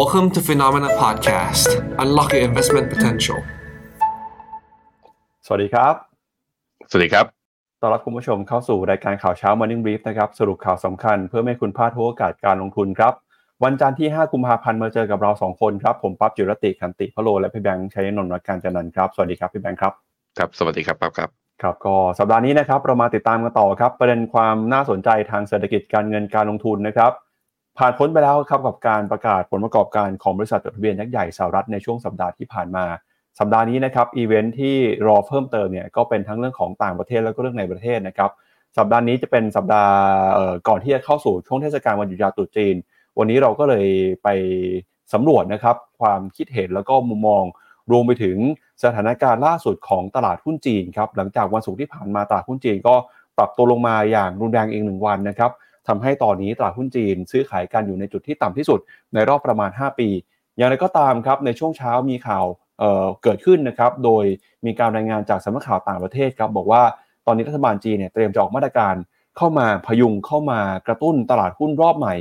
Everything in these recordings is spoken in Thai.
Welcome to Phenomena Podcast. Unlock your investment potential. สวัสดีครับ สวัสดีครับ ต้อนรับคุณผู้ชมเข้าสู่รายการข่าวเช้า Morning Brief นะครับ สรุปข่าวสำคัญเพื่อไม่ให้คุณพลาดทุกโอกาสการลงทุนครับ วันจันทร์ที่ 5 กุมภาพันธ์มาเจอกับเรา 2 คนครับ ผมปั๊บจิรติขันติพะโล และพี่แบงค์ชัยนนท์รักการจันนันท์ครับ สวัสดีครับพี่แบงค์ครับ ครับ สวัสดีครับปั๊บครับ ครับก็สัปดาห์นี้นะครับเรามาติดตามกันต่อครับ ประเด็นความน่าสนใจทางเศรษฐกิจการเงินการลงทุนนะครับ ผ่านพ้นไปแล้วครับกับการประกาศผลประกอบการของบริษัทจดทะเบียนยักษ์ใหญ่สหรัฐในช่วงสัปดาห์ที่ผ่านมา สัปดาห์นี้นะครับอีเวนท์ที่รอเพิ่มเติมเนี่ยก็เป็นทั้งเรื่องของต่างประเทศแล้วก็เรื่องในประเทศนะครับสัปดาห์นี้จะเป็นสัปดาห์ก่อนที่จะเข้าสู่ช่วงเทศกาลวันหยุดยาวตรุษจีน วันนี้เราก็เลยไปสำรวจนะครับความคิดเห็นแล้วก็มุมมอง รวมไปถึงสถานการณ์ล่าสุดของตลาดหุ้นจีนครับหลังจากวันศุกร์ที่ผ่านมาตลาดหุ้นจีนก็ปรับตัวลงมาอย่างรุนแรงเองหนึ่งวันนะครับ ทำให้ตอนนี้ตลาดหุ้นจีน ซื้อขายกันอยู่ในจุดที่ต่ำที่สุดในรอบประมาณ 5 ปี อย่างไรก็ตามครับในช่วงเช้ามีข่าวเเกิดขึ้นนะครับโดยมีการรายงานจากสำนักข่าวต่างประเทศครับบอกว่าตอนนี้รัฐบาลจีนเนี่ยเตรียมจะออกมาตรการเข้ามาพยุงเข้ามากระตุ้นตลาดหุ้นรอบใหม่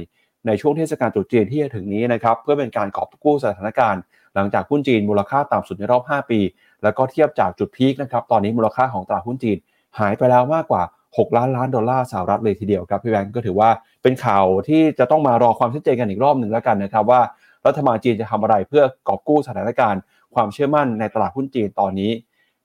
ในช่วงเทศกาลตรุษจีนที่จะถึงนี้นะครับเพื่อเป็นการกอบกู้สถานการณ์ หลังจากหุ้นจีนมูลค่าต่ำสุดในรอบ 5 ปี แล้วก็เทียบจากจุดพีคนะครับตอนนี้มูลค่าของตลาดหุ้นจีนหายไปแล้วมากกว่า 6 ล้านล้านดอลลาร์สหรัฐเลยทีเดียวครับพี่แบงก์ก็ถือว่าเป็นข่าวที่จะต้องมารอความชัดเจนกันอีกรอบหนึ่งแล้วกันนะครับว่ารัฐบาลจีนจะทำอะไรเพื่อกอบกู้สถานการณ์ ความเชื่อมั่นในตลาดหุ้นจีนตอนนี้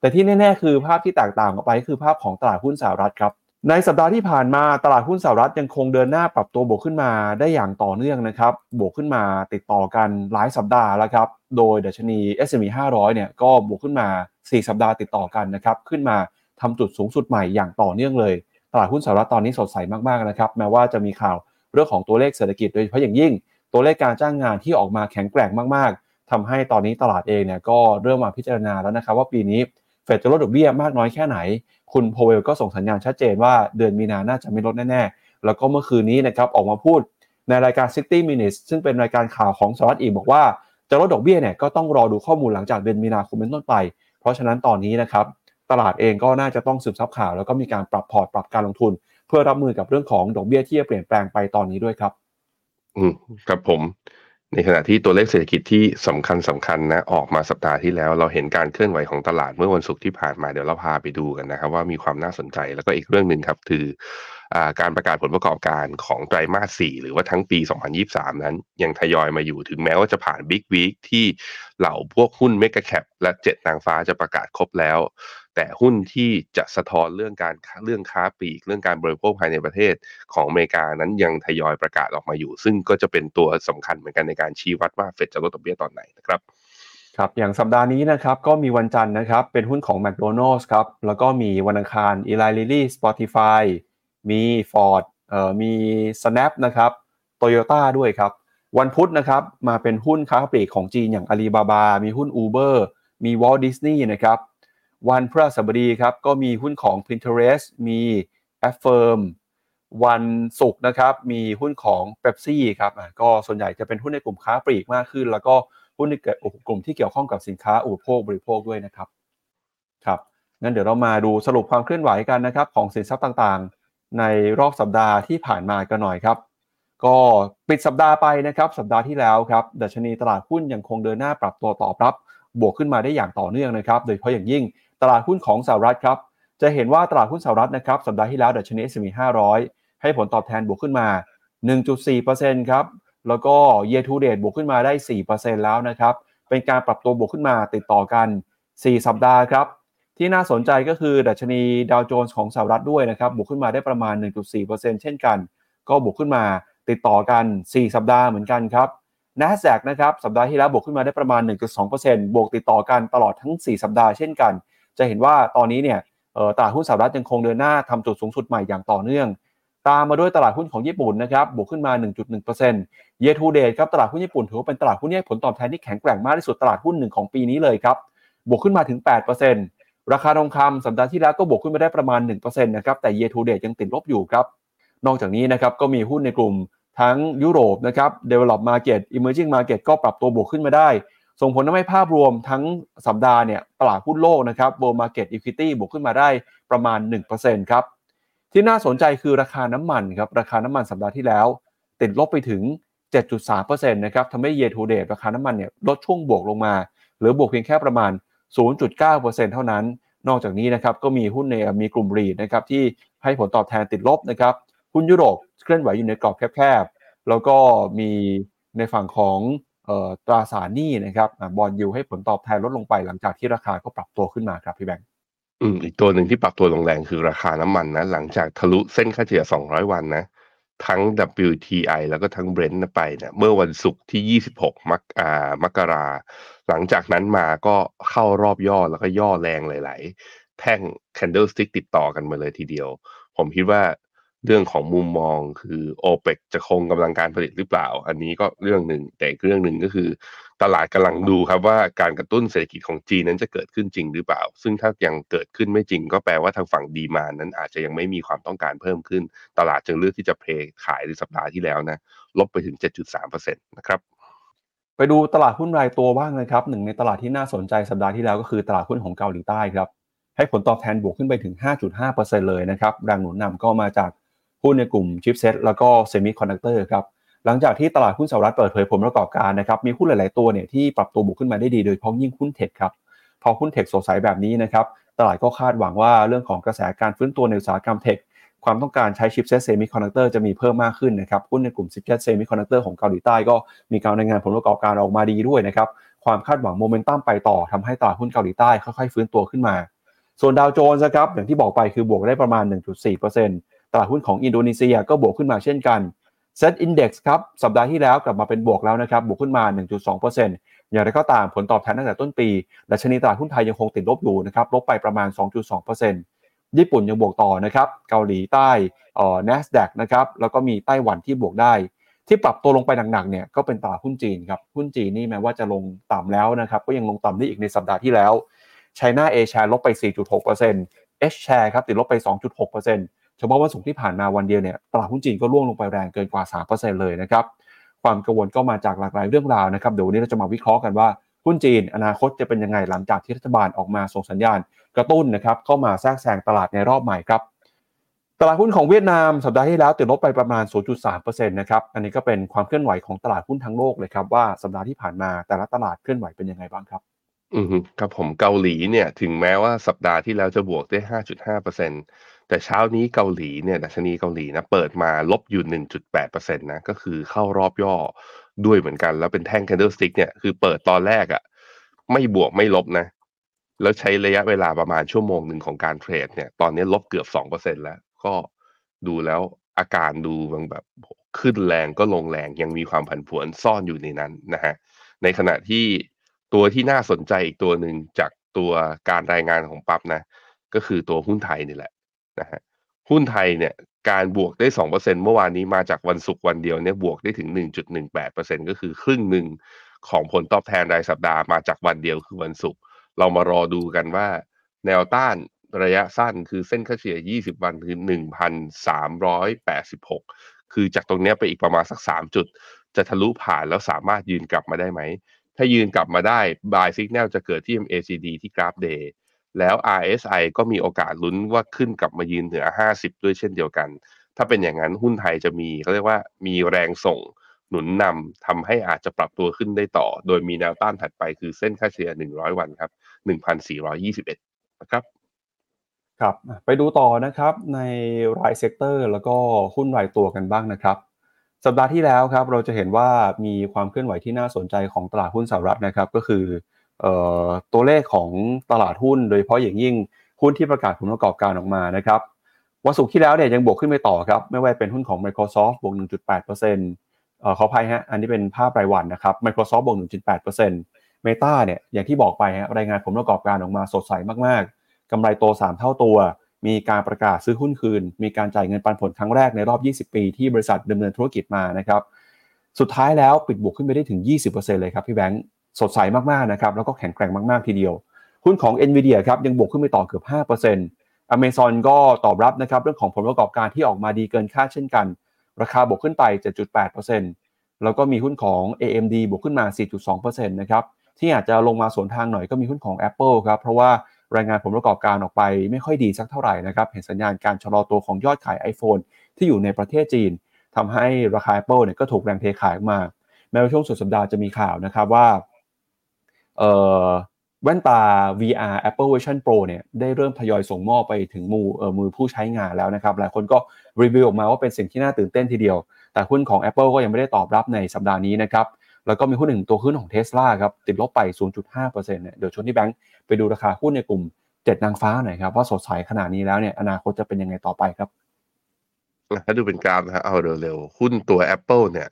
แต่ที่แน่ ๆ คือภาพที่แตกต่างออกไปคือภาพของตลาดหุ้นสหรัฐครับในสัปดาห์ที่ผ่านมาตลาดหุ้นสหรัฐยังคงเดินหน้าปรับตัวบวกขึ้นมาได้อย่างต่อเนื่องนะครับ บวกขึ้นมาติดต่อกันหลายสัปดาห์แล้วครับ โดยดัชนี S&P 500 เนี่ยก็บวกขึ้นมา 4 สัปดาห์ติดต่อกันนะครับ ขึ้นมา ทำจุดสูงสุดใหม่อย่างต่อเนื่องเลย ตลาดหุ้นสหรัฐตอนนี้สดใสมากๆนะครับ แม้ว่าจะมีข่าวเรื่องของตัวเลขเศรษฐกิจโดยเฉพาะอย่างยิ่ง ตัวเลขการจ้างงานที่ออกมาแข็งแกร่งมากๆทำให้ตอนนี้ตลาดเองเนี่ยก็เริ่มมาพิจารณาแล้วนะครับว่าปีนี้เฟดจะลดดอกเบี้ยมากน้อยแค่ไหน คุณโพเวลก็ส่งสัญญาณชัดเจนว่าเดือนมีนาน่าจะไม่ลดแน่ๆ แล้วก็เมื่อคืนนี้นะครับออกมาพูดในรายการ60 Minutes ซึ่งเป็นรายการข่าวของสหรัฐอีกบอกว่าจะลดดอกเบี้ยเนี่ยก็ต้องรอดูข้อมูลหลังจากเดือนมีนาคมเป็นต้นไป เพราะฉะนั้นตอนนี้นะครับ ตลาดเองก็น่าจะต้องสืบซับข่าว แล้วก็มีการปรับพอร์ตปรับการลงทุน เพื่อรับมือกับเรื่องของดอกเบี้ยที่จะเปลี่ยนแปลงไปตอนนี้ด้วยครับ อืมครับผม ในขณะที่ตัวเลขเศรษฐกิจที่สำคัญสำคัญนะออกมาสัปดาห์ที่แล้ว เราเห็นการเคลื่อนไหวของตลาดเมื่อวันศุกร์ที่ผ่านมาเดี๋ยวเราพาไปดูกันนะครับ ว่ามีความน่าสนใจแล้วก็อีกเรื่องหนึ่งครับคืออาการประกาศผลประกอบการของไตรมาส 4 หรือว่าทั้งปี 2023 นั้น ยังทยอยมาอยู่ถึงแม้ว่าจะผ่านบิ๊กวีคที่เหล่าพวกหุ้นเมกะแคปและเจ็ดนางฟ้าจะประกาศครบแล้ว แต่หุ้นที่จะสะท้อนเรื่องการเรื่องค้าปลีก เรื่องการบริโภคภายในประเทศของอเมริกานั้นยังทยอยประกาศออกมาอยู่ ซึ่งก็จะเป็นตัวสำคัญเหมือนกันในการชี้วัดว่าเฟดจะลดดอกเบี้ยตอนไหนนะครับครับอย่างสัปดาห์นี้นะครับก็มีวันจันทร์นะครับเป็นหุ้นของ McDonald's ครับแล้วก็มีวันอังคาร Eli Lilly Spotify มี Ford เอ่อมี Snap นะครับ Toyota ด้วยครับ วันพุธนะครับมาเป็นหุ้นค้าปลีกของจีนอย่าง Alibaba มีหุ้น Uber มี Walt Disney นะครับ วันพฤหัสบดีครับก็มีหุ้นของ Pinterest มี Affirm วันศุกร์นะครับมีหุ้นของ Pepsi ครับก็ส่วนใหญ่จะเป็นหุ้นในกลุ่มค้าปลีกมากขึ้น แล้วก็หุ้นในกลุ่มที่เกี่ยวข้องกับสินค้าอุปโภคบริโภคด้วยนะครับครับงั้นเดี๋ยวเรามาดูสรุปความเคลื่อนไหวกันนะครับของสินทรัพย์ต่างๆ ในรอบสัปดาห์ที่ผ่านมากันหน่อยครับ ก็ปิดสัปดาห์ไปนะครับสัปดาห์ที่แล้วครับดัชนีตลาดหุ้นยังคงเดินหน้าปรับตัวตอบรับบวกขึ้นมาได้อย่างต่อเนื่องนะครับ โดยเฉพาะอย่างยิ่ง ตลาดหุ้นของสหรัฐครับ จะเห็นว่าตลาดหุ้นสหรัฐนะครับสัปดาห์ที่แล้วดัชนี S&P 500 ให้ผลตอบแทนบวกขึ้นมา 1.4%ครับ แล้วก็ year to date บวกขึ้นมาได้ 4%แล้วนะครับ เป็นการปรับตัวบวกขึ้นมาติดต่อกัน 4 สัปดาห์ครับ ที่น่าสนใจก็คือดัชนีดาวโจนส์ของสหรัฐด้วยนะครับ บวกขึ้นมาได้ประมาณ 1.4%เช่นกัน ก็บวกขึ้นมาติดต่อกัน 4 สัปดาห์เหมือนกันครับ NASDAQ นะครับสัปดาห์ที่แล้วบวกขึ้นมาได้ประมาณ 1.2%บวกติดต่อกันตลอดทั้ง 4 สัปดาห์เช่นกัน จะเห็นว่าตอนนี้เนี่ยตลาดหุ้นสหรัฐยังคงเดินหน้าทำจุดสูงสุดใหม่อย่างต่อเนื่อง ตามมาด้วยตลาดหุ้นของญี่ปุ่นนะครับบวกขึ้นมา 1.1% year to date ครับตลาดหุ้นญี่ปุ่นถือว่าเป็นตลาดหุ้นที่ผลตอบแทนที่แข็งแกร่งมากที่สุดตลาดหุ้นหนึ่งของปีนี้เลยครับบวกขึ้นมาถึง 8%ราคาทองคำสัปดาห์ที่แล้วก็บวกขึ้นมาได้ประมาณ1%นะครับแต่ year to date ยังติดลบอยู่ครับนอกจากนี้นะครับก็มีหุ้นในกลุ่มทั้งยุโรปนะครับ develop market emerging market ก็ปรับตัวบวกขึ้นมาได้ ส่งผลทำให้ภาพรวมทั้งสัปดาห์เนี่ยตลาดหุ้นโลกนะครับ world market equity บวกขึ้นมาได้ประมาณ 1%ครับ ที่น่าสนใจคือราคาน้ำมันครับ ราคาน้ำมันสัปดาห์ที่แล้ว ติดลบไปถึง 7.3%นะครับทำให้ year to date ราคาน้ำมันเนี่ยลดช่วงบวกลงมาหลือบวกเพียงแค่ประมาณ 0.9%เท่านั้น นอกจากนี้นะครับก็มีหุ้นในมีกลุ่มรีดนะครับที่ให้ผลตอบแทนติดลบนะครับหุ้นยุโรปเคลื่อนไหวอยู่ในกรอบแคบๆแล้วก็มีในฝั่งของ ตราสารหนี้นะครับบอลยูให้ผลตอบแทนลดลงไปหลังจากที่ราคาก็ปรับตัวขึ้นมาครับพี่แบงค์อืมอีกตัวหนึ่งที่ปรับตัวลงแรงคือราคาน้ำมันนะหลังจากทะลุเส้นค่าเฉลี่ย 200 วันนะทั้ง WTI แล้วก็ทั้ง Brent ไปเนี่ยเมื่อวันศุกร์ที่ 26 มกอ่ามกรา หลังจากนั้นมาก็เข้ารอบย่อแล้วก็ย่อแรงหลาย ๆ แท่ง candlestick ติดต่อกันมาเลยทีเดียว ผมคิดว่า เรื่องของมุมมองคือโอเปกจะคงกำลังการผลิตหรือเปล่า อันนี้ก็เรื่องหนึ่งแต่เรื่องหนึ่งก็คือ ตลาดกำลังดูครับว่าการกระตุ้นเศรษฐกิจของจีนนั้นจะเกิดขึ้นจริงหรือเปล่า ซึ่งถ้ายังเกิดขึ้นไม่จริง ก็แปลว่าทางฝั่งดีมานั้นอาจจะยังไม่มีความต้องการเพิ่มขึ้น ตลาดจึงเลือกที่จะเทขายในสัปดาห์ที่แล้วนะลบไปถึง 7.3%นะครับไปดูตลาดหุ้นรายตัวบ้างนะครับหนึ่งในตลาดที่น่าสนใจสัปดาห์ที่แล้วก็คือตลาดหุ้นของเกาหลีใต้ครับให้ผลตอบแทนบวกขึ้นไปถึง 5.5%เลยนะครับแรงหนุนนำก็มาจาก หุ้นในกลุ่ม chipset แล้วก็ semiconductor ครับหลังจากที่ตลาดหุ้นสหรัฐเปิดเผยผลประกอบการนะครับมีหุ้นหลาย ๆ ตัวเนี่ยที่ปรับตัวบวกขึ้นมาได้ดีโดยเฉพาะยิ่งหุ้น tech ครับพอหุ้น tech สดใสแบบนี้นะครับตลาดก็คาดหวังว่าเรื่องของกระแสการฟื้นตัวในอุตสาหกรรม tech ความต้องการใช้ chipset semiconductor จะมีเพิ่มมากขึ้นนะครับหุ้นในกลุ่ม chipset semiconductor ของเกาหลีใต้ก็มีการรายงานผลประกอบการออกมาดีด้วยนะครับความคาดหวังโมเมนตัมไปต่อทำให้ตลาดหุ้นเกาหลีใต้ค่อยๆฟื้นตัวขึ้นมา ส่วนดาวโจนส์ครับอย่างที่บอกไปคือบวกได้ประมาณ 1.4% ตลาดหุ้นของอินโดนีเซียก็บวกขึ้นมาเช่นกัน SET Index ครับสัปดาห์ที่แล้วกลับมาเป็นบวกแล้วนะครับบวกขึ้นมา 1.2%อย่างไรก็ตามผลตอบแทนตั้งแต่ต้นปีดัชนีตลาดหุ้นไทยยังคงติดลบอยู่นะครับลบไปประมาณ 2.2%ญี่ปุ่นยังบวกต่อนะครับเกาหลีใต้เอ่อ NASDAQ นะครับแล้วก็มีไต้หวันที่บวกได้ ที่ปรับตัวลงไปหนักๆเนี่ยก็เป็นตลาดหุ้นจีนครับหุ้นจีนนี่แม้ว่าจะลงต่ำแล้วนะครับก็ยังลงต่ำได้อีกในสัปดาห์ที่แล้วไชน่าเอชาลบไป 4.6% H share ครับติดลบไป 2.6% เฉพาะวันศุกร์ที่ผ่านมาวันเดียวเนี่ยตลาดหุ้นจีนก็ร่วงลงไปแรงเกินกว่า 3%เลยนะครับ ความกังวลก็มาจากหลากหลายเรื่องราวนะครับ เดี๋ยววันนี้เราจะมาวิเคราะห์กันว่าหุ้นจีน อนาคตจะเป็นยังไงหลังจากที่รัฐบาลออกมาส่งสัญญาณ กระตุ้นนะครับเข้ามาแทรกแซงตลาดในรอบใหม่ครับ ตลาดหุ้นของเวียดนามสัปดาห์ที่แล้วติดลบไปประมาณ 0.3%นะครับ อันนี้ก็เป็นความเคลื่อนไหวของตลาดหุ้นทั้งโลกเลยครับว่าสัปดาห์ที่ผ่านมาแต่ละตลาดเคลื่อนไหวเป็นยังไงบ้างครับอืมครับผมเกาหลีเนี่ยถึงแม้ว่าสัปดาห์ที่แล้วจะบวกได้ 5.5% แต่เช้านี้เกาหลีเนี่ยดัชนีเกาหลีนะเปิดมาลบอยู่ 1.8%นะก็คือเข้ารอบย่อด้วยเหมือนกัน แล้วเป็นแท่ง candlestick เนี่ยคือเปิดตอนแรกอะ่ะไม่บวกไม่ลบนะ แล้วใช้ระยะเวลาประมาณชั่วโมงหนึ่งของการเทรดเนี่ยตอนนี้ลบเกือบ 2%แล้ว ก็ดูแล้วอาการดูมันแบบขึ้นแรงก็ลงแรงยังมีความผันผวนซ่อนอยู่ในนั้นนะฮะในขณะที่ตัวที่น่าสนใจอีกตัวหนึ่งจากตัวการรายงานของปั๊บนะ ก็คือตัวหุ้นไทยนี่แหละ นะฮะหุ้นไทยเนี่ยการบวกได้สองเปอร์เซ็นเมื่อวานนี้มาจากวันศุกร์วันเดียวเนี่ยบวกได้ถึงหนึ่งจุดหนึ่งแปดเปอร์เซ็นก็คือครึ่งหนึ่งของผลตอบแทนรายสัปดาห์มาจากวันเดียวคือวันศุกร์เรามารอดูกันว่า แนวต้านระยะสั้นคือเส้นค่าเฉลี่ย 20 วันคือ 1,386 คือจากตรงนี้ไปอีกประมาณสัก 3 จุด จะทะลุผ่านแล้วสามารถยืนกลับมาได้ไหม ถ้ายืนกลับมาได้ buy signal จะเกิดที่ MACD ที่กราฟ day แล้ว RSI ก็มีโอกาสลุ้นว่าขึ้นกลับมายืนเหนือ 50 ด้วยเช่นเดียวกัน ถ้าเป็นอย่างนั้นหุ้นไทยจะมีเขาเรียกว่ามีแรงส่งหนุนนำทำให้อาจจะปรับตัวขึ้นได้ต่อ โดยมีแนวต้านถัดไปคือเส้นค่าเฉลี่ย 100 วันครับ 1,421 นะครับครับไปดูต่อนะครับในราย sector แล้วก็หุ้นรายตัวกันบ้างนะครับ สัปดาห์ที่แล้วครับเราจะเห็นว่ามีความเคลื่อนไหวที่น่าสนใจของตลาดหุ้นสหรัฐนะครับ ก็คือ ตัวเลขของตลาดหุ้น โดยเฉพาะอย่างยิ่งหุ้นที่ประกาศผลประกอบการออกมานะครับวันศุกร์ที่แล้วเนี่ยยังบวกขึ้นไปต่อครับ ไม่ว่าเป็นหุ้นของ Microsoft บวก 1.8%เออขออภัยฮะ อันนี้เป็นภาพรายวันนะครับ Microsoft บวก 1.8% Meta เนี่ยอย่างที่บอกไปฮะรายงานผลประกอบการออกมาสดใสมากๆกำไรโต 3 เท่าตัว มีการประกาศซื้อหุ้นคืน มีการจ่ายเงินปันผลครั้งแรกในรอบ 20 ปี ที่บริษัทดำเนินธุรกิจมานะครับ สุดท้ายแล้วปิดบวกขึ้นไปได้ถึง 20%เลยครับพี่แบงค์ สดใสมากๆนะครับแล้วก็แข็งแกร่งมากๆทีเดียว หุ้นของ NVIDIA ครับยังบวกขึ้นไปต่อเกือบ 5% Amazon ก็ตอบรับนะครับเรื่องของผลประกอบการที่ออกมาดีเกินคาดเช่นกัน ราคาบวกขึ้นไป 7.8%แล้วก็มีหุ้นของ AMD บวกขึ้นมา 4.2%นะครับที่อาจจะลงมาสวนทางหน่อยก็มีหุ้นของ Apple ครับเพราะว่ารายงานผลประกอบการออกไปไม่ค่อยดีสักเท่าไหร่นะครับเห็นสัญญาณการชะลอตัวของยอดขาย iPhone ที่อยู่ในประเทศจีนทำให้ราคา Apple เนี่ยก็ถูกแรงเทขายมาแม้ว่าช่วงสุดสัปดาห์จะมีข่าวนะครับว่า แว่นตา VR Apple Vision Pro เนี่ยได้เริ่มทยอยส่งมอบไปถึงมือเอ่อมือผู้ใช้งานแล้วนะครับ หลายคนก็รีวิวออกมาว่าเป็นสิ่งที่น่าตื่นเต้นทีเดียว แต่หุ้นของ Apple ก็ยังไม่ได้ตอบรับในสัปดาห์นี้นะครับ แล้วก็มีหุ้นหนึ่งตัวขึ้นของ Tesla ครับ ติดลบไป 0.5%เนี่ยเดี๋ยวชวนที่แบงค์ไปดูราคาหุ้นในกลุ่ม7นางฟ้าหน่อยครับว่าสดใสขนาดนี้แล้วเนี่ยอนาคตจะเป็นยังไงต่อไปครับถ้าดูเป็นกราฟนะฮะเอาเร็วๆหุ้นตัว Apple เนี่ย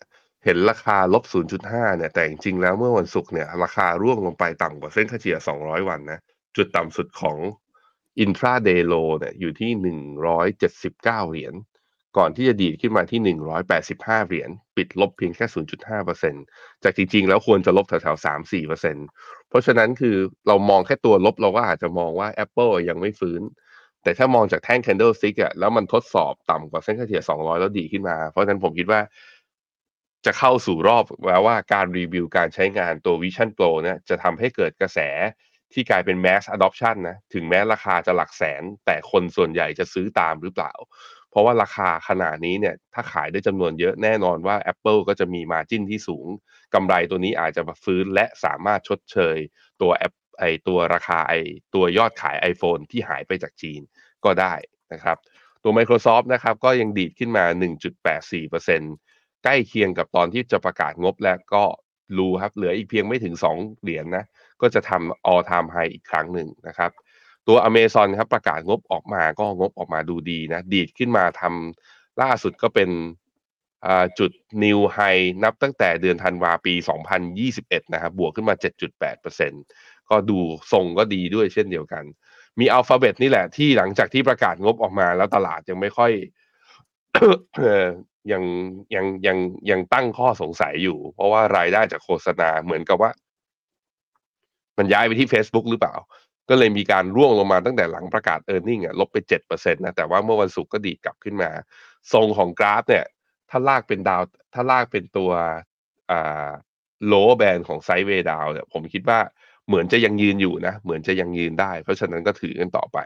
เห็นราคาลบ 0.5 เนี่ย แต่จริงๆ แล้วเมื่อวันศุกร์เนี่ย ราคาร่วงลงไปต่ำกว่าเส้นค่าเฉลี่ย 200 วันนะ จุดต่ำสุดของ intraday low เนี่ยอยู่ที่ 179 เหรียญ ก่อนที่จะดีดขึ้นมาที่ 185 เหรียญ ปิดลบเพียงแค่ 0.5%จากจริงๆ แล้วควรจะลบแถวๆ 3-4%เพราะฉะนั้นคือเรามองแค่ตัวลบเราก็อาจจะมองว่า Apple ยังไม่ฟื้นแต่ถ้ามองจากแท่ง candlestick อะแล้วมันทดสอบต่ำกว่าเส้นค่าเฉลี่ย 200 แล้วดีขึ้นมา เพราะฉะนั้นผมคิดว่า จะเข้าสู่รอบแล้วว่าการรีวิวการใช้งานตัว Vision Pro เนี่ยจะทำให้เกิดกระแสที่กลายเป็น mass adoption นะถึงแม้ราคาจะหลักแสน แต่คนส่วนใหญ่จะซื้อตามหรือเปล่า เพราะว่าราคาขนาดนี้เนี่ยถ้าขายได้จำนวนเยอะแน่นอนว่า Apple ก็จะมี margin ที่สูงกำไรตัวนี้อาจจะมาฟื้นและสามารถชดเชยตัวแอปไอตัวราคาไอตัวยอดขาย iPhone ที่หายไปจากจีนก็ได้นะครับ ตัว Microsoft นะครับก็ยังดีดขึ้นมา 1.84% ใกล้เคียงกับตอนที่จะประกาศงบแล้วก็รู้ครับ เหลืออีกเพียงไม่ถึง 2 เหรียญนนะ ก็จะทำ all time high อีกครั้งหนึ่งนะครับ ตัว Amazon ครับประกาศงบออกมาก็งบออกมาดูดีนะ ดีดขึ้นมาทำล่าสุดก็เป็นจุด new high นับตั้งแต่เดือนธันวาปี 2021 นะครับ บวกขึ้นมา 7.8%ก็ดูทรงก็ดีด้วยเช่นเดียวกัน มีอัลฟาเบตนี่แหละที่หลังจากที่ประกาศงบออกมาแล้วตลาดยังไม่ค่อย ยังยังยังยังตั้งข้อสงสัยอยู่ เพราะว่ารายได้จากโฆษณาเหมือนกับว่า มันย้ายไปที่ Facebook หรือเปล่า ก็เลยมีการร่วงลงมาตั้งแต่หลังประกาศ e a r n i n g อะลบไป7%นะแต่ว่าเมื่อวันศุกร์ก็ดีดกลับขึ้นมา ทรงของกราฟ เนี่ย ถ้าลากเป็นดาว ถ้าลากเป็นตัวอ่าโลแบนของไซด์เวดาวเนี่ยผมคิดว่าเหมือนจะยังยืนอยู่นะ เหมือนจะยังยืนได้ เพราะฉะนั้นก็ถือกันต่อไป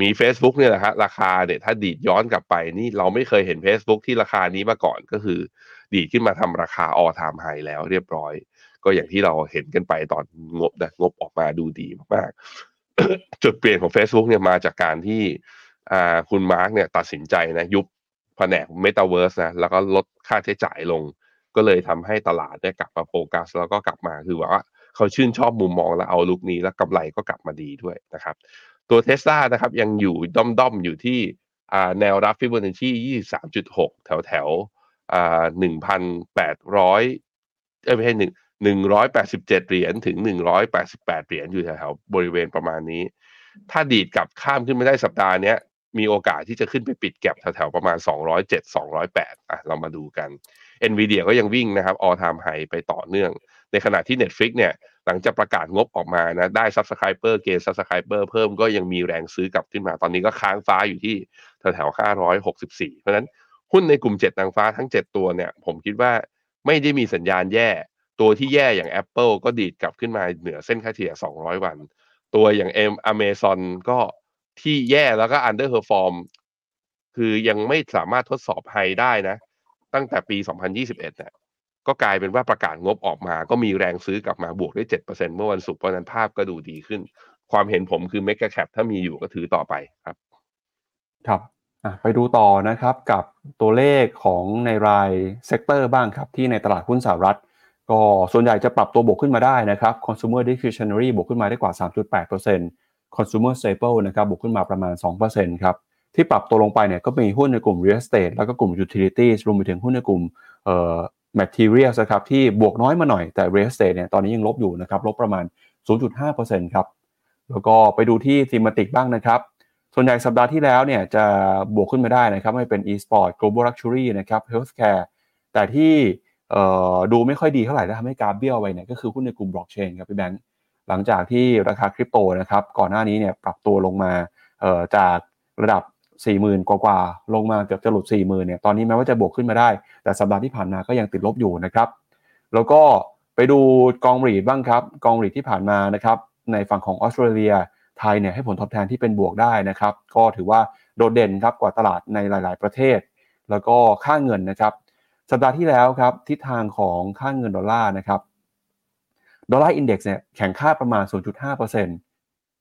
มี Facebook เนี่ยแหละฮะราคาเนี่ยถ้าดีดย้อนกลับไปนี่เราไม่เคยเห็น Facebook ที่ราคานี้มาก่อนก็คือ ดีดขึ้นมาทำราคา all time high แล้วเรียบร้อย ก็อย่างที่เราเห็นกันไปตอนงบนะงบออกมาดูดีมากๆ จุดเปลี่ยนของ Facebook เนี่ยมาจากการที่คุณมาร์กเนี่ยตัดสินใจนะยุบแผนก Metaverse นะแล้วก็ลดค่าใช้จ่ายลง ก็เลยทำให้ตลาดเนี่ยกลับมาโฟกัส แล้วก็กลับมาคือว่าเขาชื่นชอบมุมมองและ outlook นี้แล้วกำไรก็กลับมาดีด้วยนะครับ ตัวเทสลานะครับยังอยู่ด้อมด้อมอยู่ที่แนวรับฟิโบนัชชี 23.6 แถวแถวอ่า1,800เอ้ยไม่ใช่หนึ่งหนึ่งร้อยแปดสิบเจ็ดเหรียญถึงหนึ่งร้อยแปดสิบแปดเหรียญอยู่แถวๆบริเวณประมาณนี้ ถ้าดีดกลับข้ามขึ้นไม่ได้สัปดาห์เนี้ยมีโอกาสที่จะขึ้นไปปิดแก็บแถวๆประมาณ 207 208อะเรามาดูกัน NVIDIA ก็ยังวิ่งนะครับ all time high ไปต่อเนื่อง ในขณะที่ Netflix เนี่ยหลังจากประกาศงบออกมานะได้ Subscriber เกณฑ์ Subscriber เพิ่มก็ยังมีแรงซื้อกลับขึ้นมา ตอนนี้ก็ค้างฟ้าอยู่ที่แถวๆ564 เพราะฉะนั้นหุ้นในกลุ่ม 7 นางฟ้าทั้ง 7 ตัวเนี่ย ผมคิดว่าไม่ได้มีสัญญาณแย่ ตัวที่แย่อย่าง Apple ก็ดีดกลับขึ้นมาเหนือเส้นค่าเฉลี่ย 200 วัน ตัวอย่าง M Amazon ก็ที่แย่แล้วก็ underperform คือยังไม่สามารถทดสอบไฮได้นะ ตั้งแต่ปี 2021เนี่ย ก็กลายเป็นว่าประกาศงบออกมา ก็มีแรงซื้อกลับมาบวกได้7%เปอร์เซ็นเมื่อวันศุกร์เพราะนั้นภาพก็ดูดีขึ้น ความเห็นผมคือ Mega Cap ถ้ามีอยู่ก็ถือต่อไปครับ ครับไปดูต่อนะครับกับตัวเลขของในราย sector บ้างครับ ที่ในตลาดหุ้นสหรัฐ ก็ส่วนใหญ่จะปรับตัวบวกขึ้นมาได้นะครับ consumer discretionary บวกขึ้นมาได้กว่า 3.8% consumer staple นะครับบวกขึ้นมาประมาณ 2%ครับที่ปรับตัวลงไปเนี่ยก็มีหุ้นในกลุ่ม real estate แล้วก็กลุ่ม utilities รวมไปถึงหุ้นในกลุ่ม materials ครับที่บวกน้อยมาหน่อยแต่ real estate เนี่ยตอนนี้ยังลบอยู่นะครับลบประมาณ 0.5%ครับแล้วก็ไปดูที่ thematic บ้างนะครับ ส่วนใหญ่สัปดาห์ที่แล้วเนี่ยจะบวกขึ้นมาได้นะครับไม่เป็น e-sport global luxury นะครับ healthcare แต่ที่ดูไม่ค่อยดีเท่าไหร่และทำให้กราฟเบี้ยวไปเนี่ยก็คือหุ้นในกลุ่มบล็อกเชนครับพี่แบงค์หลังจากที่ราคาคริปโตนะครับก่อนหน้านี้เนี่ยปรับตัวลงมาจากระดับ 40,000 กว่าๆลงมาเกือบจะหลุด 40,000เนี่ยตอนนี้แม้ว่าจะบวกขึ้นมาได้ แต่สัปดาห์ที่ผ่านมาก็ยังติดลบอยู่นะครับ แล้วก็ไปดูกอง REIT บ้างครับ กอง REIT ที่ผ่านมานะครับในฝั่งของออสเตรเลียไทยเนี่ยให้ผลตอบแทนที่เป็นบวกได้นะครับ ก็ถือว่าโดดเด่นครับกว่าตลาดในหลาย ๆ ประเทศ แล้วก็ค่าเงินนะครับ สัปดาห์ที่แล้วครับทิศทางของค่าเงินดอลลาร์นะครับ Dollar Index เนี่ยแข็งค่าประมาณ 0.5%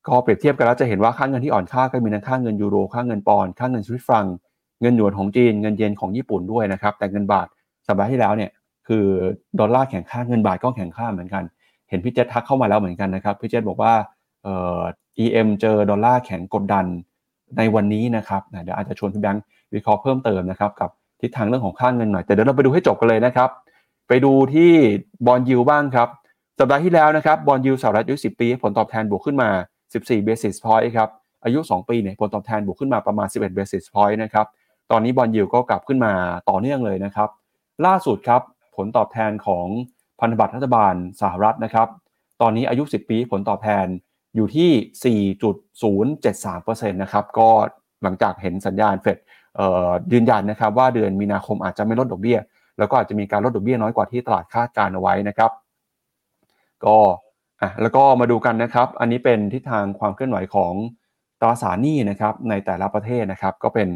ก็เปรียบเทียบกันแล้วจะเห็นว่าค่าเงินที่อ่อนค่าก็มีทั้งค่าเงินยูโรค่าเงินปอนด์ค่าเงินสวิสฟรังก์เงินหยวนของจีนเงินเยนของญี่ปุ่นด้วยนะครับ แต่เงินบาทสัปดาห์ที่แล้วเนี่ยคือดอลลาร์แข็งค่าเงินบาทก็แข็งค่าเหมือนกัน เห็นพี่เจษทักเข้ามาแล้วเหมือนกันนะครับพี่เจษบอกว่าเอ่อ EM เจอดอลลาร์แข็งกดดันในวันนี้นะครับเดี๋ยวอาจจะชวนพี่แบงค์วิเคราะห์เพิ่มเติมนะครับกับทิศทางเรื่องของค่าเงินหน่อย แต่เดี๋ยวเราไปดูให้จบกันเลยนะครับ ไปดูที่บอลยูบ้างครับสัปดาห์ที่แล้วนะครับบอลยูสหรัฐยุ10ปีผลตอบแทนบวกขึ้นมา 14 basis point ครับ อายุ 2 ปีเนี่ยผลตอบแทนบวกขึ้นมาประมาณ 11 basis point นะครับ ตอนนี้บอลยูก็กลับขึ้นมาต่อเนื่องเลยนะครับ ล่าสุดครับ ผลตอบแทนของพันธบัตรรัฐบาลสหรัฐนะครับ ตอนนี้อายุ 10 ปีผลตอบแทนอยู่ที่ 4.073%นะครับ ก็หลังจากเห็นสัญญาณเฟดยืนยันนะครับว่าเดือนมีนาคมอาจจะไม่ลดดอกเบี้ย แล้วก็อาจจะมีการลดดอกเบี้ยน้อยกว่าที่ตลาดคาดการเอาไว้นะครับ ก็ อะแล้วก็มาดูกันนะครับ อันนี้เป็นทิศทางความเคลื่อนไหวของตราสารหนี้นะครับในแต่ละประเทศนะครับ ก็เป็น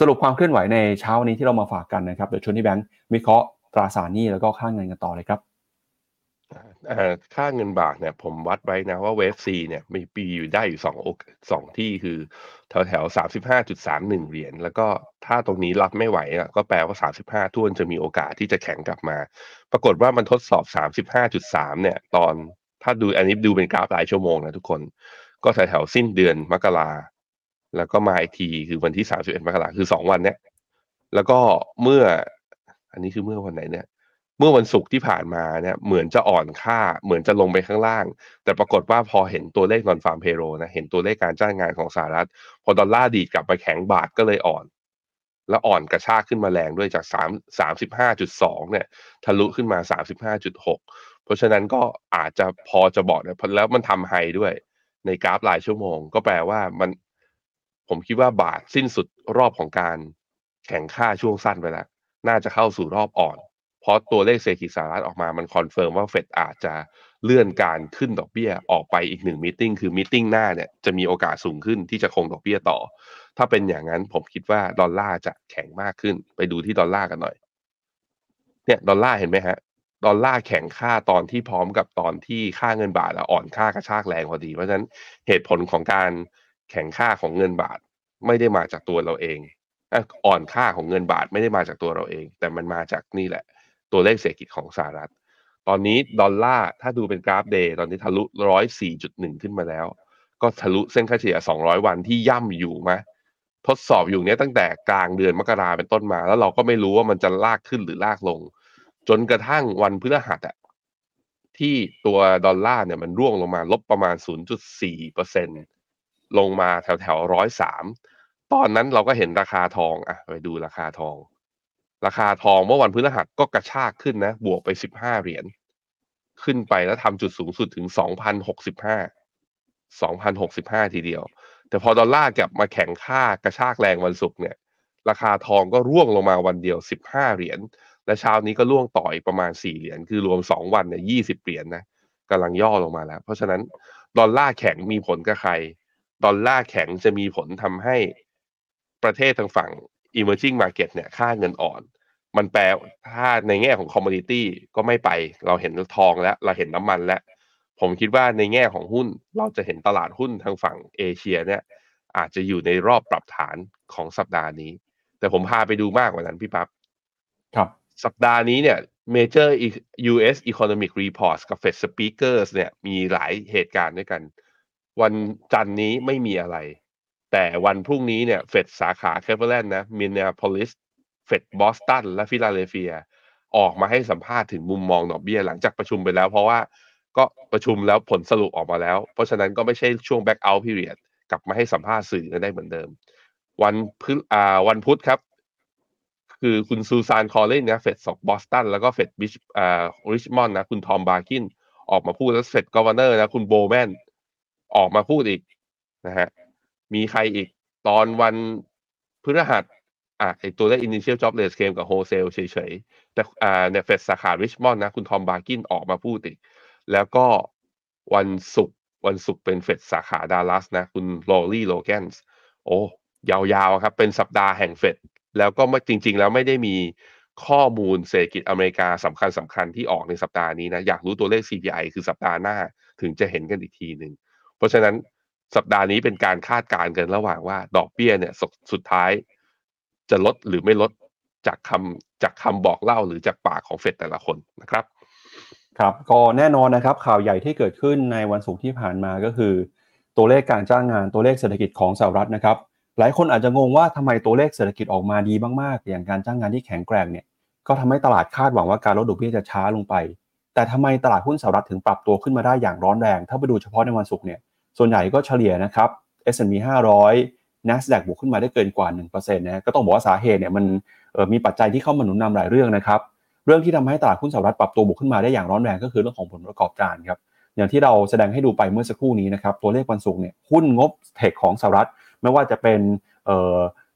สรุปความเคลื่อนไหวในเช้านี้ที่เรามาฝากกันนะครับเดี๋ยวชวนที่แบงค์วิเคราะห์ตราสารหนี้แล้วก็ค่าเงินกันต่อเลยครับค่าเงินบาทเนี่ยผมวัดไว้นะว่าเวฟซีเนี่ยมีปีอยู่ได้อยู่สองอกสองที่คือแถวแถวสามสิบห้าจุดสามหนึ่งเหรียญแล้วก็ถ้าตรงนี้รับไม่ไหวก็แปลว่าสามสิบห้าทุ่นจะมีโอกาสที่จะแข็งกลับมา ปรากฏว่ามันทดสอบสามสิบห้าจุดสามเนี่ย ตอน ถ้าดูอันนี้ดูเป็นกราฟรายชั่วโมงนะทุกคน ก็แถวแถวสิ้นเดือนมกราแล้วก็มาอีกทีคือวันที่สามสิบเอ็ดมกราคือสองวันเนี้ยแล้วก็เมื่อ อันนี้คือเมื่อวันไหนเนี่ย เมื่อวันศุกร์ที่ผ่านมาเนี่ย เหมือนจะอ่อนค่า เหมือนจะลงไปข้างล่าง แต่ปรากฏว่าพอเห็นตัวเลขนอนฟาร์มเพโรนะเห็นตัวเลขการจ้างงานของสหรัฐ พอดอลลาร์ดีดกลับไปแข็งบาทก็เลยอ่อน แล้วอ่อนกระชากขึ้นมาแรงด้วยจากสามสามสิบห้าจุดสองเนี่ย ทะลุขึ้นมาสามสิบห้าจุดหก เพราะฉะนั้นก็อาจจะพอจะบอกเนี่ยแล้วมันทำ high ด้วยในกราฟรายชั่วโมง ก็แปลว่ามันผมคิดว่าบาทสิ้นสุดรอบของการแข็งค่าช่วงสั้นไปแล้ว น่าจะเข้าสู่รอบอ่อน เพราะตัวเลขเศรษฐกิจสหรัฐออกมามัน confirm ว่าเฟดอาจจะเลื่อนการขึ้นดอกเบี้ยออกไปอีกหนึ่ง meeting คือ meeting หน้าเนี่ยจะมีโอกาสสูงขึ้นที่จะคงดอกเบี้ยต่อ ถ้าเป็นอย่างนั้นผมคิดว่าดอลลาร์จะแข็งมากขึ้น ไปดูที่ดอลลาร์กันหน่อยเนี่ยดอลลาร์เห็นไหมฮะ ดอลลาร์แข็งค่าตอนที่พร้อมกับตอนที่ค่าเงินบาทอ่อนค่ากระชากแรงพอดี เพราะฉะนั้นเหตุผลของการแข็งค่าของเงินบาทไม่ได้มาจากตัวเราเองอ่อนค่าของเงินบาทไม่ได้มาจากตัวเราเอง แต่มันมาจากนี่แหละ ตัวเลขเศรษฐกิจของสหรัฐ ตอนนี้ดอลลาร์ถ้าดูเป็นกราฟ day ตอนนี้ทะลุร้อยสี่จุดหนึ่งขึ้นมาแล้ว ก็ทะลุเส้นค่าเฉลี่ยสองร้อยวันที่ย่ำอยู่มาทดสอบอยู่เนี้ยตั้งแต่กลางเดือนมกราเป็นต้นมา แล้วเราก็ไม่รู้ว่ามันจะลากขึ้นหรือลากลง จนกระทั่งวันพฤหัสอะที่ตัวดอลลาร์เนี่ยมันร่วงลงมาลบประมาณ 0.4เปอร์เซ็นลงมาแถวแถวร้อยสามตอนนั้นเราก็เห็นราคาทองอะไปดูราคาทอง ราคาทองเมื่อวันพฤหัสก็กระชากขึ้นนะ บวกไปสิบห้าเหรียญขึ้นไปแล้วทำจุดสูงสุดถึงสองพันหกสิบห้าสองพันหกสิบห้าทีเดียว แต่พอดอลลาร์กลับมาแข่งค่ากระชากแรงวันศุกร์เนี่ย ราคาทองก็ร่วงลงมาวันเดียวสิบห้าเหรียญ และเช้านี้ก็ร่วงต่ออีกประมาณสี่เหรียญคือรวมสองวันเนี่ยยี่สิบเหรียญนะกำลังย่อลงมาแล้ว เพราะฉะนั้นดอลลาร์แข็งมีผลกับใคร ดอลลาร์แข็งจะมีผลทำให้ประเทศทางฝั่ง emerging market เนี่ยค่าเงินอ่อน มันแปลถ้าในแง่ของ commodity ก็ไม่ไป เราเห็นทองแล้ว เราเห็นน้ำมันแล้ว ผมคิดว่าในแง่ของหุ้น เราจะเห็นตลาดหุ้นทางฝั่งเอเชียเนี่ย อาจจะอยู่ในรอบปรับฐานของสัปดาห์นี้ แต่ผมพาไปดูมากกว่านั้นพี่ปับ๊บครับ สัปดาห์นี้เนี่ย major US economic reports กับ Fed speakers เนี่ยมีหลายเหตุการณ์ด้วยกัน วันจันนี้ไม่มีอะไร แต่วันพรุ่งนี้เนี่ยเฟดสาขาเคเวอร์แลนด์นะมินนาโพลิสเฟดบอสตันและฟิลาเดลเฟีย ออกมาให้สัมภาษณ์ถึงมุมมองดอกเบี้ยหลังจากประชุมไปแล้ว เพราะว่าก็ประชุมแล้วผลสรุปออกมาแล้ว เพราะฉะนั้นก็ไม่ใช่ช่วง blackout period กลับมาให้สัมภาษณ์สื่อได้เหมือนเดิม วันพุธอ่าวันพุธครับ คือคุณซูซานคอลลินส์นะเฟดสาขาบอสตันแล้วก็เฟดบิชอ่าริชมอนด์นะคุณทอมบาร์กินออกมาพูดแล้วเฟด governor นะคุณโบแมนออกมาพูดอีกนะฮะมีใครอีกตอนวันพฤหัสอะไอตัวเลข initial jobless claim กับ wholesale เฉยๆ แต่อ่าเนี่ยเฟดสาขาริชมอนด์นะ คุณทอมบาร์กินออกมาพูดอีก แล้วก็วันศุกร์วันศุกร์เป็นเฟดสาขาดัลลัสนะ คุณโรลี่โลแกนส์โอ้ยาวๆครับ เป็นสัปดาห์แห่งเฟด แล้วก็จริง ๆ แล้วไม่ได้มีข้อมูลเศรษฐกิจอเมริกาสำคัญสำคัญที่ออกในสัปดาห์นี้นะอยากรู้ตัวเลข CPI คือสัปดาห์หน้าถึงจะเห็นกันอีกทีหนึ่งเพราะฉะนั้นสัปดาห์นี้เป็นการคาดการณ์กันระหว่างว่าดอกเบี้ยเนี่ยสุดท้าย จะลดหรือไม่ลดจากคำจากคำบอกเล่าหรือจากปากของเฟดแต่ละคนนะครับ ครับก็แน่นอนนะครับ ข่าวใหญ่ที่เกิดขึ้นในวันศุกร์ที่ผ่านมาก็คือ ตัวเลขการจ้างงานตัวเลขเศรษฐกิจของสหรัฐนะครับ หลายคนอาจจะงงว่าทำไมตัวเลขเศรษฐกิจออกมาดีมากๆ อย่างการจ้างงานที่แข็งแกร่งเนี่ยก็ทำให้ตลาดคาดหวังว่าการลดดอกเบี้ยจะช้าลงไป แต่ทำไมตลาดหุ้นสหรัฐถึงปรับตัวขึ้นมาได้อย่างร้อนแรง ถ้าไปดูเฉพาะในวันศุกร์เนี่ยส่วนใหญ่ก็เฉลี่ยนะครับ S&P 500 NASDAQ บวกขึ้นมาได้เกินกว่า1%นะก็ต้องบอกว่าสาเหตุเนี่ยมันมีปัจจัยที่เข้ามาหนุนนำหลายเรื่องนะครับเรื่องที่ทำให้ตลาดหุ้นสหรัฐปรับตัวบวกขึ้นมาได้อย่างร้อนแรงก็คือเรื่องของผลประกอบการครับอย่างที่เราแสดงให้ดูไปเมื่อสักครู่นี้นะครับตัวเลขวันศุกร์เนี่ยหุ้นงบเทคของสหรัฐ ไม่ว่าจะเป็น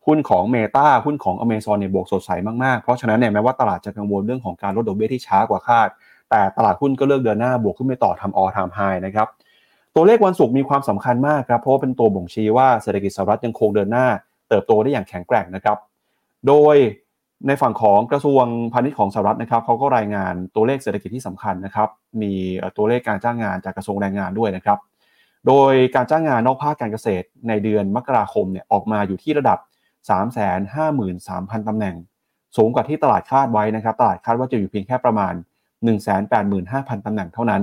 หุ้นของเมตาหุ้นของอเมซอนเนี่ยบวกสดใสมากๆ เพราะฉะนั้นเนี่ยแม้ว่าตลาดจะกังวลเรื่องของการลดดอกเบี้ยที่ช้ากว่าคาด แต่ตลาดหุ้นก็เลือกเดินหน้าบวกขึ้นไปต่อทำออทามไฮนะครับตัวเลขวันศุกร์มีความสำคัญมากครับเพราะว่าเป็นตัวบ่งชี้ว่าเศรษฐกิจสหรัฐยังคงเดินหน้า เติบโตได้อย่างแข็งแกร่งนะครับ โดยในฝั่งของกระทรวงพาณิชย์ของสหรัฐนะครับเขาก็รายงานตัวเลขเศรษฐกิจที่สำคัญนะครับ มีตัวเลขการจ้างงานจากกระทรวงแรงงานด้วยนะครับ โดยการจ้างงานนอกภาคการเกษตรในเดือนมกราคมเนี่ยออกมาอยู่ที่ระดับ 353,000 ตำแหน่ง สูงกว่าที่ตลาดคาดไว้นะครับตลาดคาดว่าจะอยู่เพียงแค่ประมาณ 185,000 ตำแหน่งเท่านั้น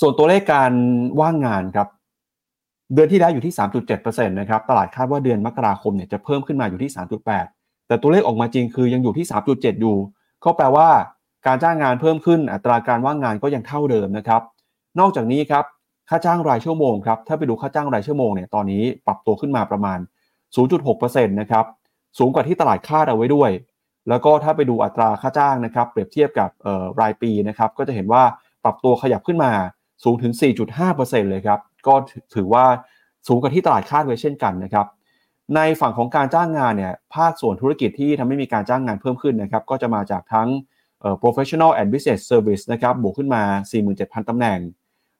ส่วนตัวเลขการว่างงานครับเดือนที่แล้วอยู่ที่ 3.7%นะครับตลาดคาดว่าเดือนมกราคมเนี่ยจะเพิ่มขึ้นมาอยู่ที่ 3.8 แต่ตัวเลขออกมาจริงคือยังอยู่ที่ 3.7 อยู่ ก็แปลว่าการจ้างงานเพิ่มขึ้นอัตราการว่างงานก็ยังเท่าเดิมนะครับ นอกจากนี้ครับ ค่าจ้างรายชั่วโมงครับ ถ้าไปดูค่าจ้างรายชั่วโมงเนี่ย ตอนนี้ปรับตัวขึ้นมาประมาณ 0.6%นะครับ สูงกว่าที่ตลาดคาดเอาไว้ด้วย แล้วก็ถ้าไปดูอัตราค่าจ้างนะครับ เปรียบเทียบกับรายปีนะครับ ก็จะเห็นว่าปรับตัวขยับขึ้นมาสูงถึง 4.5%เลยครับ ก็ถือว่าสูงกว่าที่ตลาดคาดไว้เช่นกันนะครับ ในฝั่งของการจ้างงานเนี่ย ภาคส่วนธุรกิจที่ทำให้มีการจ้างงานเพิ่มขึ้นนะครับ ก็จะมาจากทั้ง professional and business service นะครับ บวกขึ้นมา 47,000 ตำแหน่ง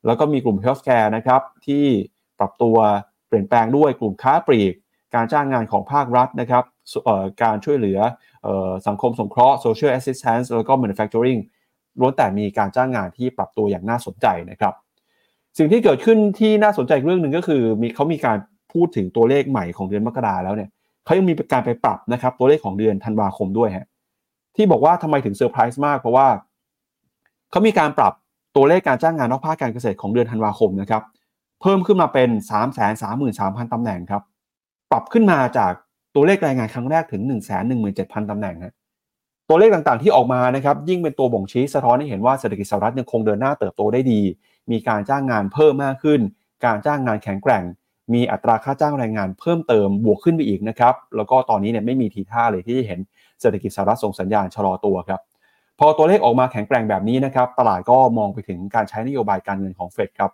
แล้วก็มีกลุ่ม healthcare นะครับที่ปรับตัวเปลี่ยนแปลงด้วยกลุ่มค้าปลีก การจ้างงานของภาครัฐนะครับการช่วยเหลือสังคมสงเคราะห์ social assistance แล้วก็ manufacturing ล้วนแต่มีการจ้างงานที่ปรับตัวอย่างน่าสนใจนะครับ สิ่งที่เกิดขึ้นที่น่าสนใจเรื่องหนึ่งก็คือมีเขามีการพูดถึงตัวเลขใหม่ของเดือนมกราแล้วเนี่ยเขายังมีการไปปรับนะครับตัวเลขของเดือนธันวาคมด้วยฮะที่บอกว่าทำไมถึงเซอร์ไพรส์มากเพราะว่าเขามีการปรับ ตัวเลขการจ้างงานนอกภาคการเกษตรของเดือนธันวาคมนะครับ เพิ่มขึ้นมาเป็น 3 3 3 3 0 0 0ตำแหน่งครับ ปรับขึ้นมาจากตัวเลขรายงานครั้งแรกถึง 1 1 7 0 0 0 ตำแหน่งฮะตัวเลขต่างๆที่ออกมานะครับยิ่งเป็นตัวบ่งชี้สะท้อนให้เห็นว่าเศรษฐกิจสหรัฐยังคงเดินหน้าเติบโตได้ดี มีการจ้างงานเพิ่มมากขึ้น การจ้างงานแข็งแกร่ง มีอัตราค่าจ้างแรงงานเพิ่มเติมบวกขึ้นไปอีกนะครับแล้วก็ตอนนี้เนี่ยไม่มีทีท่าเลยที่จะเห็นเศรษฐกิจสหรัฐส่งสัญญาณชะลอตัวครับ พอตัวเลขออกมาแข็งแกร่งแบบนี้นะครับตลาดก็มองไปถึงการใช้นโยบายการเงินของเฟดครับ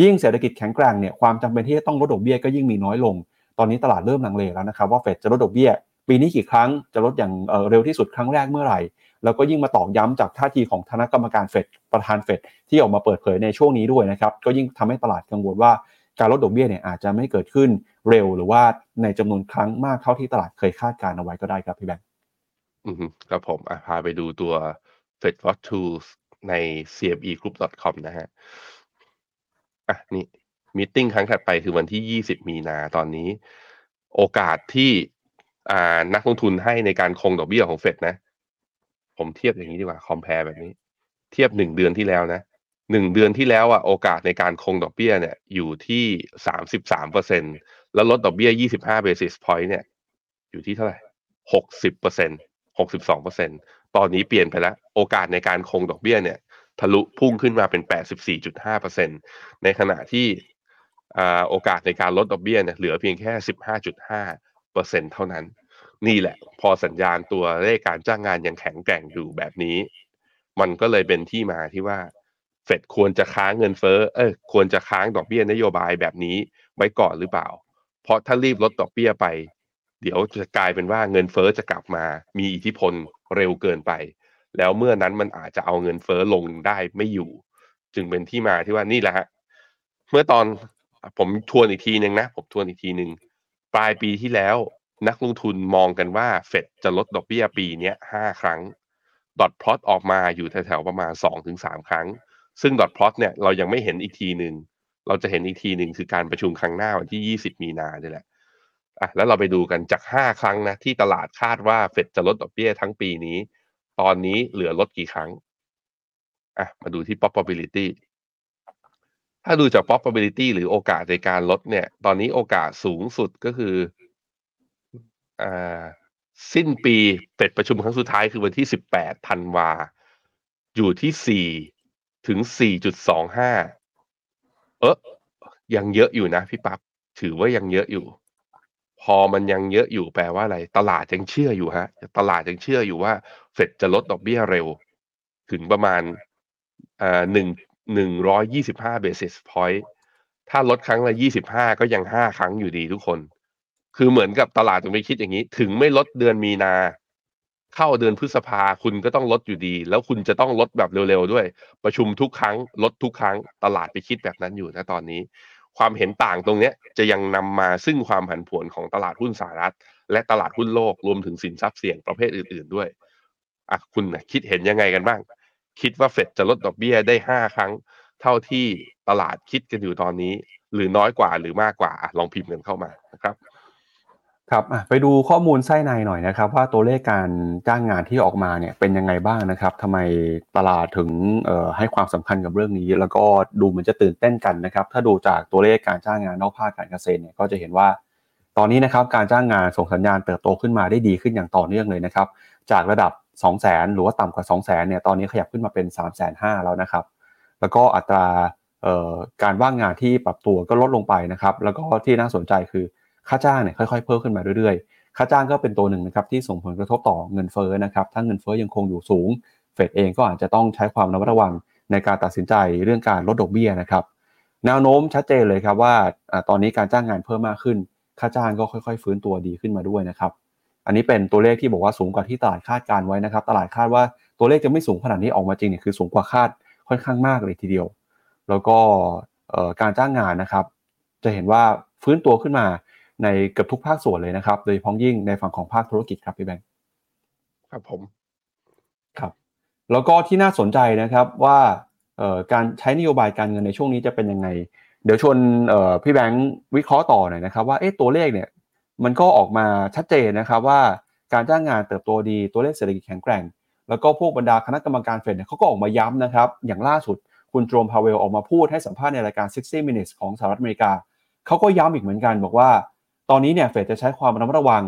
ยิ่งเศรษฐกิจแข็งแกร่งเนี่ยความจำเป็นที่จะต้องลดดอกเบี้ยก็ยิ่งมีน้อยลง ตอนนี้ตลาดเริ่มลังเลแล้วนะครับว่าเฟดจะลดดอกเบี้ย ปีนี้กี่ครั้งจะลดอย่างเร็วที่สุดครั้งแรกเมื่อไหร่ แล้วก็ยิ่งมาตอกย้ำจากท่าทีของคณะกรรมการเฟดประธานเฟดที่ออกมาเปิดเผยในช่วงนี้ด้วยนะครับก็ยิ่งทำให้ตลาดกังวลว่าการลดดอกเบี้ยเนี่ยอาจจะไม่เกิดขึ้นเร็วหรือว่าในจำนวนครั้งมากเท่าที่ตลาดเคยคาดการเอาไว้ก็ได้ครับพี่แบงค์ อืมครับผมพาไปดูตัว Fed Watch Tools ใน cmegroup.com นะฮะอะนี่ มีติ้งครั้งถัดไปคือวันที่ 20 มีนา ตอนนี้โอกาสที่ อ่า นักลงทุนให้ในการคงดอกเบี้ยของเฟดนะ ผมเทียบอย่างนี้ดีกว่าคอมเพลแบบนี้ เทียบหนึ่งเดือนที่แล้วนะหนึ่งเดือนที่แล้วอะโอกาสในการคงดอกเบี้ยเนี่ยอยู่ที่สามสิบสามเปอร์เซ็นแล้วลดดอกเบี้ยยี่สิบห้า basis point เนี่ย อยู่ที่เท่าไหร่ห กสิบเปอร์เซ็นหกสิบสองเปอร์เซ็นตอนนี้เปลี่ยนไปแล้ว โอกาสในการคงดอกเบี้ยเนี่ย ทะลุพุ่งขึ้นมาเป็นแปดสิบสี่จุดห้าเปอร์เซ็นในขณะที่โอกาสในการลดดอกเบี้ยเนี่ยเหลือเพียงแค่สิบห้าจุดห้าเปอร์เซ็นเท่านั้น นี่แหละ พอสัญญาณตัวเลขการจ้างงานยังแข็งแกร่งอยู่แบบนี้ มันก็เลยเป็นที่มาที่ว่าเฟดควรจะค้างเงินเฟ้อเออควรจะค้างดอกเบี้ยนโยบายแบบนี้ไว้ก่อนหรือเปล่า เพราะถ้ารีบลดดอกเบี้ยไป เดี๋ยวจะกลายเป็นว่าเงินเฟ้อจะกลับมา มีอิทธิพลเร็วเกินไป แล้วเมื่อนั้นมันอาจจะเอาเงินเฟ้อลงได้ไม่อยู่ จึงเป็นที่มาที่ว่านี่แหละฮะเมื่อตอนผมทวนอีกทีหนึ่งนะ ผมทวนอีกทีหนึ่งปลายปีที่แล้วนักลงทุนมองกันว่าเฟดจะลดดอกเบี้ยปีนี้ห้าครั้ง ดอทพลอตออกมาอยู่แถวๆประมาณสองถึงสามครั้ง ซึ่งดอทพลอตเนี่ยเรายังไม่เห็นอีกทีหนึ่ง เราจะเห็นอีกทีหนึ่งคือการประชุมครั้งหน้าวันที่ยี่สิบมีนาเนี่ยแหละ อะแล้วเราไปดูกันจากห้าครั้งนะที่ตลาดคาดว่าเฟดจะลดดอกเบี้ยทั้งปีนี้ ตอนนี้เหลือลดกี่ครั้งอะมาดูที่ probability ถ้าดูจาก probability หรือโอกาสในการลดเนี่ย ตอนนี้โอกาสสูงสุดก็คืออ่าสิ้นปีเฟดประชุมครั้งสุดท้ายคือวันที่ 18ธันวา อยู่ที่ 4 ถึง 4.25 เออยังเยอะอยู่นะพี่ปับ๊บถือว่ายังเยอะอยู่ พอมันยังเยอะอยู่แปลว่าอะไร ตลาดยังเชื่ออยู่ฮะ ตลาดยังเชื่ออยู่ว่า เฟดจะลดดอกเบี้ยเร็ว ถึงประมาณอ่าหนึ่งหนึ่งร้อยยี่สิบห้า basis point ถ้าลดครั้งละยี่สิบห้าก็ยังห้าครั้งอยู่ดีทุกคน คือเหมือนกับตลาดจะไม่คิดอย่างนี้ ถึงไม่ลดเดือนมีนา เข้าเดือนพฤษภาคุณก็ต้องลดอยู่ดี แล้วคุณจะต้องลดแบบเร็วๆด้วย ประชุมทุกครั้ง ลดทุกครั้ง ตลาดไปคิดแบบนั้นอยู่นะตอนนี้ ความเห็นต่างตรงนี้จะยังนำมาซึ่งความผันผวนของตลาดหุ้นสหรัฐ และตลาดหุ้นโลกรวมถึงสินทรัพย์เสี่ยงประเภทอื่น ๆด้วยอะคุณนะคิดเห็นยังไงกันบ้าง คิดว่าเฟดจะลดดอกเบี้ยได้ห้าครั้ง เท่าที่ตลาดคิดกันอยู่ตอนนี้ หรือน้อยกว่าหรือมากกว่าอะลองพิมพ์กันเข้ามานะครับ ครับอะไปดูข้อมูลไส้ในหน่อยนะครับ ว่าตัวเลขการจ้างงานที่ออกมาเนี่ยเป็นยังไงบ้างนะครับทำไมตลาดถึงให้ความสำคัญกับเรื่องนี้ แล้วก็ดูเหมือนจะตื่นเต้นกันนะครับ ถ้าดูจากตัวเลขการจ้างงานนอกภาคการเกษตรเนี่ยก็จะเห็นว่า ตอนนี้นะครับการจ้างงานส่งสัญญาณเติบโตขึ้นมาได้ดีขึ้นอย่างต่อเนื่องเลยนะครับ จากระดับ 2 0 0 0 0 0 หรือว่าต่ำกว่า 2 0 0 0 0 0เนี่ยตอนนี้ขยับขึ้นมาเป็น 3 5 0 0 0แล้วนะครับ แล้วก็อัตราการว่างงานที่ปรับตัวก็ลดลงไปนะครับ แล้วก็ที่น่าสนใจคือ ค่าจ้างเนี่ยค่อยๆเพิ่มขึ้นมาเรื่อยๆ ค่าจ้างก็เป็นตัวหนึ่งนะครับที่ส่งผลกระทบต่อเงินเฟ้อนะครับ ถ้าเงินเฟ้อยังคงอยู่สูง เฟดเองก็อาจจะต้องใช้ความระมัดระวังในการตัดสินใจเรื่องการลดดอกเบี้ยนะครับ แนวโน้มชัดเจนเลยครับว่าตอนนี้การจ้างงานเพิ่มมากขึ้น ค่าจ้างก็ค่อยๆ ฟื้นตัวดีขึ้นมาด้วยนะครับ อันนี้เป็นตัวเลขที่บอกว่าสูงกว่าที่ตลาดคาดการไว้นะครับ ตลาดคาดว่าตัวเลขจะไม่สูงขนาดนี้ออกมาจริงเนี่ยคือสูงกว่าคาดค่อนข้างมากเลยทีเดียว แล้วก็การจ้างงานนะครับ จะเห็นว่าฟื้นตัวขึ้นมา ในเกือบทุกภาคส่วนเลยนะครับ โดยเฉพาะยิ่งในฝั่งของภาคธุรกิจครับพี่แบงค์ครับผมครับแล้วก็ที่น่าสนใจนะครับว่าการใช้นโยบายการเงินในช่วงนี้จะเป็นยังไง เดี๋ยวชวนพี่แบงค์วิเคราะห์ต่อหน่อยนะครับ ว่าเอ๊ะตัวเลขเนี่ยมันก็ออกมาชัดเจนนะครับว่าการจ้างงานเติบโตดีตัวเลขเศรษฐกิจแข็งแกร่ง แล้วก็พวกบรรดาคณะกรรมการเฟดเนี่ยเขาก็ออกมาย้ำนะครับ อย่างล่าสุดคุณโจมพาเวลออกมาพูดให้สัมภาษณ์ในรายการ 60 minutes ของสหรัฐอเมริกาเขาก็ย้ำอีกเหมือนกันบอกว่า ตอนนี้เนี่ยเฟดจะใช้ความระมัดระวัง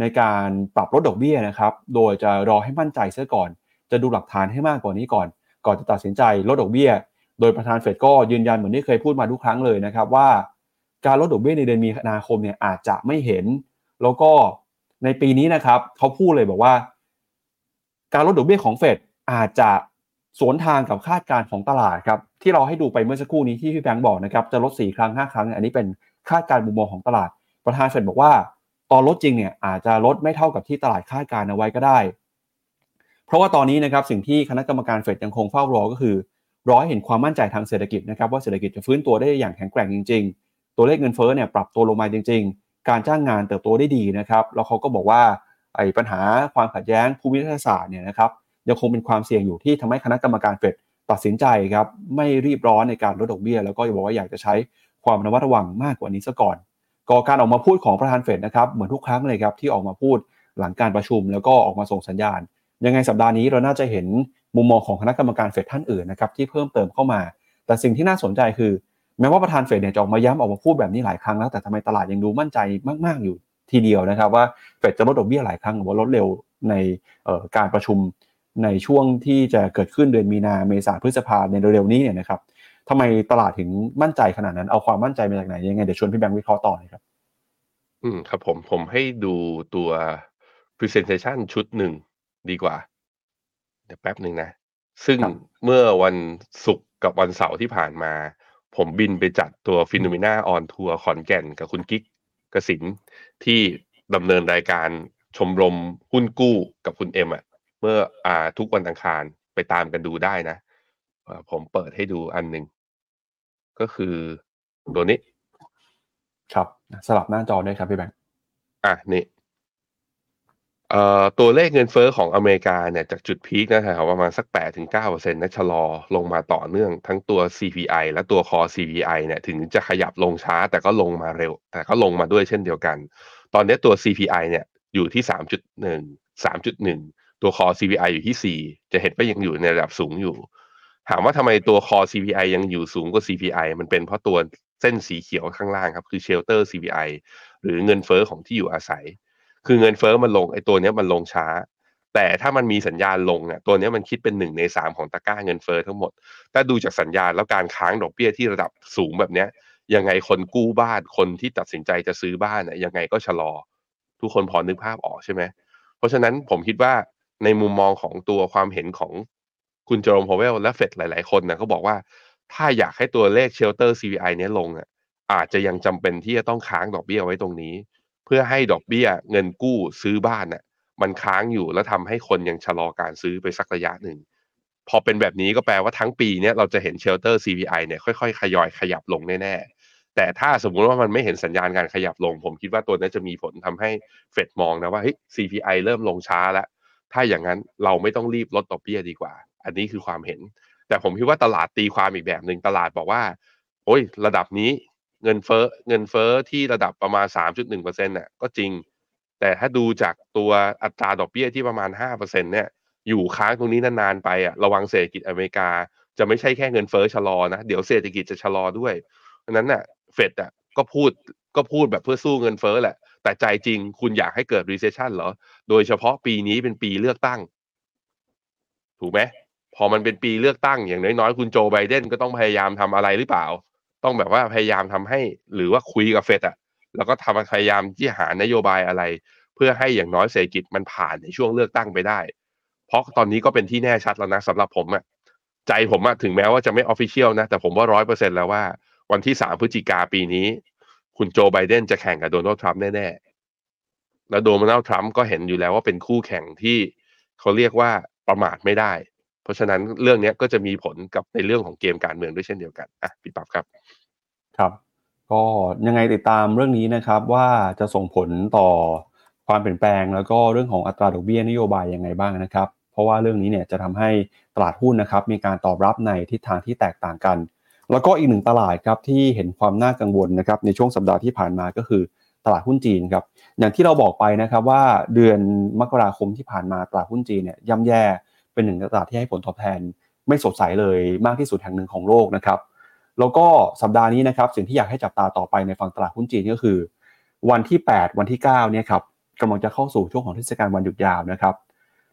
ในการปรับลดดอกเบี้ยนะครับ โดยจะรอให้มั่นใจเสียก่อน จะดูหลักฐานให้มากกว่านี้ก่อน ก่อนจะตัดสินใจลดดอกเบี้ย โดยประธานเฟดก็ยืนยันเหมือนที่เคยพูดมาทุกครั้งเลยนะครับว่า การลดดอกเบี้ยในเดือนมีนาคมเนี่ยอาจจะไม่เห็น แล้วก็ในปีนี้นะครับเขาพูดเลยบอกว่า การลดดอกเบี้ยของเฟดอาจจะสวนทางกับคาดการณ์ของตลาดครับที่เราให้ดูไปเมื่อสักครู่นี้ที่พี่แบงค์บอกนะครับจะลด4ครั้ง5 ครั้ง อันนี้เป็นคาดการณ์มุมมองของตลาด ประธานเฟดบอกว่า ตอนลดจริงเนี่ยอาจจะลดไม่เท่ากับที่ตลาดคาดการณ์เอาไว้ก็ได้ เพราะว่าตอนนี้นะครับสิ่งที่คณะกรรมการเฟดยังคงเฝ้ารอก็คือรอให้เห็นความมั่นใจทางเศรษฐกิจนะครับว่าเศรษฐกิจจะฟื้นตัวได้อย่างแข็งแกร่งจริง ๆ ตัวเลขเงินเฟ้อเนี่ยปรับตัวลงมาจริง ๆ การจ้างงานเติบโตได้ดีนะครับแล้วเขาก็บอกว่าไอ้ปัญหาความขัดแย้งภูมิรัฐศาสตร์เนี่ยนะครับยังคงเป็นความเสี่ยงอยู่ที่ทำให้คณะกรรมการเฟดตัดสินใจครับไม่รีบร้อนในการลดดอกเบี้ย แล้วก็บอกว่าอยากจะใช้ความระมัดระวังมากกว่านี้ซะก่อน ก็การออกมาพูดของประธานเฟดนะครับเหมือนทุกครั้งเลยครับที่ออกมาพูดหลังการประชุม แล้วก็ออกมาส่งสัญญาณ ยังไงสัปดาห์นี้เราน่าจะเห็นมุมมองของคณะกรรมการเฟดท่านอื่นนะครับที่เพิ่มเติมเข้ามา แต่สิ่งที่น่าสนใจคือ แม้ว่าประธานเฟดเนี่ยจะออกมาย้ำออกมาพูดแบบนี้หลายครั้งแล้วแต่ทำไมตลาดยังดูมั่นใจมาก ๆอยู่ทีเดียวนะครับว่าเฟดจะลดดอกเบี้ยหลายครั้งหรือว่าลดเร็วในการประชุมในช่วงที่จะเกิดขึ้นเดือนมีนาเมษาพฤษภาในเร็วๆนี้เนี่ยนะครับ ทำไมตลาดถึงมั่นใจขนาดนั้น เอาความมั่นใจมาจากไหนยังไงเดี๋ยวชวนพี่แบงค์วิเคราะห์ต่อเลยครับ อืมครับผมผมให้ดูตัว presentation ชุดหนึ่งดีกว่า เดี๋ยวแป๊บหนึ่งนะ ซึ่งเมื่อวันศุกร์กับวันเสาร์ที่ผ่านมา ผมบินไปจัดตัว FINNOMENA on tour ขอนแก่นกับคุณกิ๊กกสินที่ดำเนินรายการชมรมหุ้นกู้กับคุณเอ็มอะเมื่ออ่าทุกวันอังคารไปตามกันดูได้นะผมเปิดให้ดูอันหนึ่ง ก็คือตัวนี้ ครับสลับหน้าจอด้วยครับพี่แบงค์อะนี่เอ่อตัวเลขเงินเฟ้อของอเมริกาเนี่ยจากจุดพีคนะครับประมาณสัก8ถึง9%นะชะลอลงมาต่อเนื่องทั้งตัว CPI และตัว Core CPI เนี่ยถึงจะขยับลงช้าแต่ก็ลงมาเร็ว แต่ก็ลงมาด้วยเช่นเดียวกัน ตอนนี้ตัว CPI เนี่ยอยู่ที่ 3.1 3.1 ตัว Core CPI อยู่ที่ 4 จะเห็นว่ายังอยู่ในระดับสูงอยู่ ถามว่าทำไมตัว Core CPI ยังอยู่สูงกว่า CPI มันเป็นเพราะตัวเส้นสีเขียวข้างล่างครับคือ Shelter CPI หรือเงินเฟ้อของที่อยู่อาศัย คือเงินเฟ้อมันลงไอ้ตัวนี้มันลงช้า แต่ถ้ามันมีสัญญาณลงเนี่ยตัวนี้มันคิดเป็นหนึ่งในสามของตะกร้าเงินเฟ้อทั้งหมด ถ้าดูจากสัญญาณแล้วการค้างดอกเบี้ยที่ระดับสูงแบบเนี้ยยังไงคนกู้บ้านคนที่ตัดสินใจจะซื้อบ้านเนี่ยยังไงก็ชะลอ ทุกคนพอนึกภาพออกใช่ไหมเพราะฉะนั้นผมคิดว่าในมุมมองของตัวความเห็นของ คุณเจอร์มพาวเวลและเฟดหลาย ๆ คนนะเขาบอกว่า ถ้าอยากให้ตัวเลขเชลเตอร์ CPI เนี้ยลงอะอาจจะยังจำเป็นที่จะต้องค้างดอกเบี้ยไว้ตรงนี้ เพื่อให้ดอกเบี้ยเงินกู้ซื้อบ้านน่ะมันค้างอยู่แล้วทำให้คนยังชะลอการซื้อไปสักระยะหนึ่ง พอเป็นแบบนี้ก็แปลว่าทั้งปีเนี้ยเราจะเห็นเชลเตอร์ CPI เนี่ยค่อยๆขยอยขยับลงแน่ๆ แต่ถ้าสมมุติว่ามันไม่เห็นสัญญาณการขยับลง ผมคิดว่าตัวนี้จะมีผลทำให้เฟดมองนะว่าเฮ้ย CPI เริ่มลงช้าแล้ว ถ้าอย่างนั้นเราไม่ต้องรีบลดดอกเบี้ยดีกว่า อันนี้คือความเห็น แต่ผมคิดว่าตลาดตีความอีกแบบหนึ่งตลาดบอกว่า โอ้ย ระดับนี้เงินเฟ้อเงินเฟ้อที่ระดับประมาณ 3.1%น่ะก็จริง แต่ถ้าดูจากตัวอัตราดอกเบี้ยที่ประมาณ 5%เนี่ยอยู่ค้างตรงนี้นานๆไปอะระวังเศรษฐกิจอเมริกา จะไม่ใช่แค่เงินเฟ้อชะลอนะ เดี๋ยวเศรษฐกิจจะชะลอด้วยเพราะนั้นน่ะเฟดอะก็พูดก็พูดแบบเพื่อสู้เงินเฟ้อแหละ แต่ใจจริงคุณอยากให้เกิด recession เหรอ โดยเฉพาะปีนี้เป็นปีเลือกตั้ง ถูกไหม พอมันเป็นปีเลือกตั้งอย่างน้อยๆ คุณโจไบเดนก็ต้องพยายามทำอะไรหรือเปล่า ต้องแบบว่าพยายามทำให้หรือว่าคุยกับเฟดอะแล้วก็ทำพยายามที่หานโยบายอะไร เพื่อให้อย่างน้อยเศรษฐกิจมันผ่านในช่วงเลือกตั้งไปได้ เพราะตอนนี้ก็เป็นที่แน่ชัดแล้วนะสำหรับผมอะใจผมอะถึงแม้ว่าจะไม่ official นะ แต่ผมว่าร้อยเปอร์เซ็นแล้วว่า วันที่สามพฤศจิกาปีนี้ คุณโจไบเดนจะแข่งกับโดนัลด์ทรัมป์แน่ๆแล้วโดนัลด์ทรัมป์ก็เห็นอยู่แล้วว่าเป็นคู่แข่งที่เขาเรียกว่าประมาทไม่ได้ เพราะฉะนั้นเรื่องนี้ก็จะมีผลกับในเรื่องของเกมการเมืองด้วยเช่นเดียวกันอะพี่ปั๊บครับครับ ก็ยังไงติดตามเรื่องนี้นะครับว่าจะส่งผลต่อความเปลี่ยนแปลง แล้วก็เรื่องของอัตราดอกเบี้ยนโยบายยังไงบ้างนะครับ เพราะว่าเรื่องนี้เนี่ยจะทำให้ตลาดหุ้นนะครับ มีการตอบรับในทิศทางที่แตกต่างกัน แล้วก็อีกหนึ่งตลาดครับที่เห็นความน่ากังวลนะครับในช่วงสัปดาห์ที่ผ่านมาก็คือตลาดหุ้นจีนครับอย่างที่เราบอกไปนะครับว่าเดือนมกราคมที่ผ่านมาตลาดหุ้นจีนเนี่ยย่ำแย่ เป็นหนึ่งตลาดที่ให้ผลตอบแทนไม่สดใสเลยมากที่สุดแห่งหนึ่งของโลกนะครับ แล้วก็สัปดาห์นี้นะครับสิ่งที่อยากให้จับตาต่อไปในฝั่งตลาดหุ้นจีนก็คือ วันที่ 8 วันที่9เนี่ยครับกำลังจะเข้าสู่ช่วงของเทศกาลวันหยุดยาวนะครับ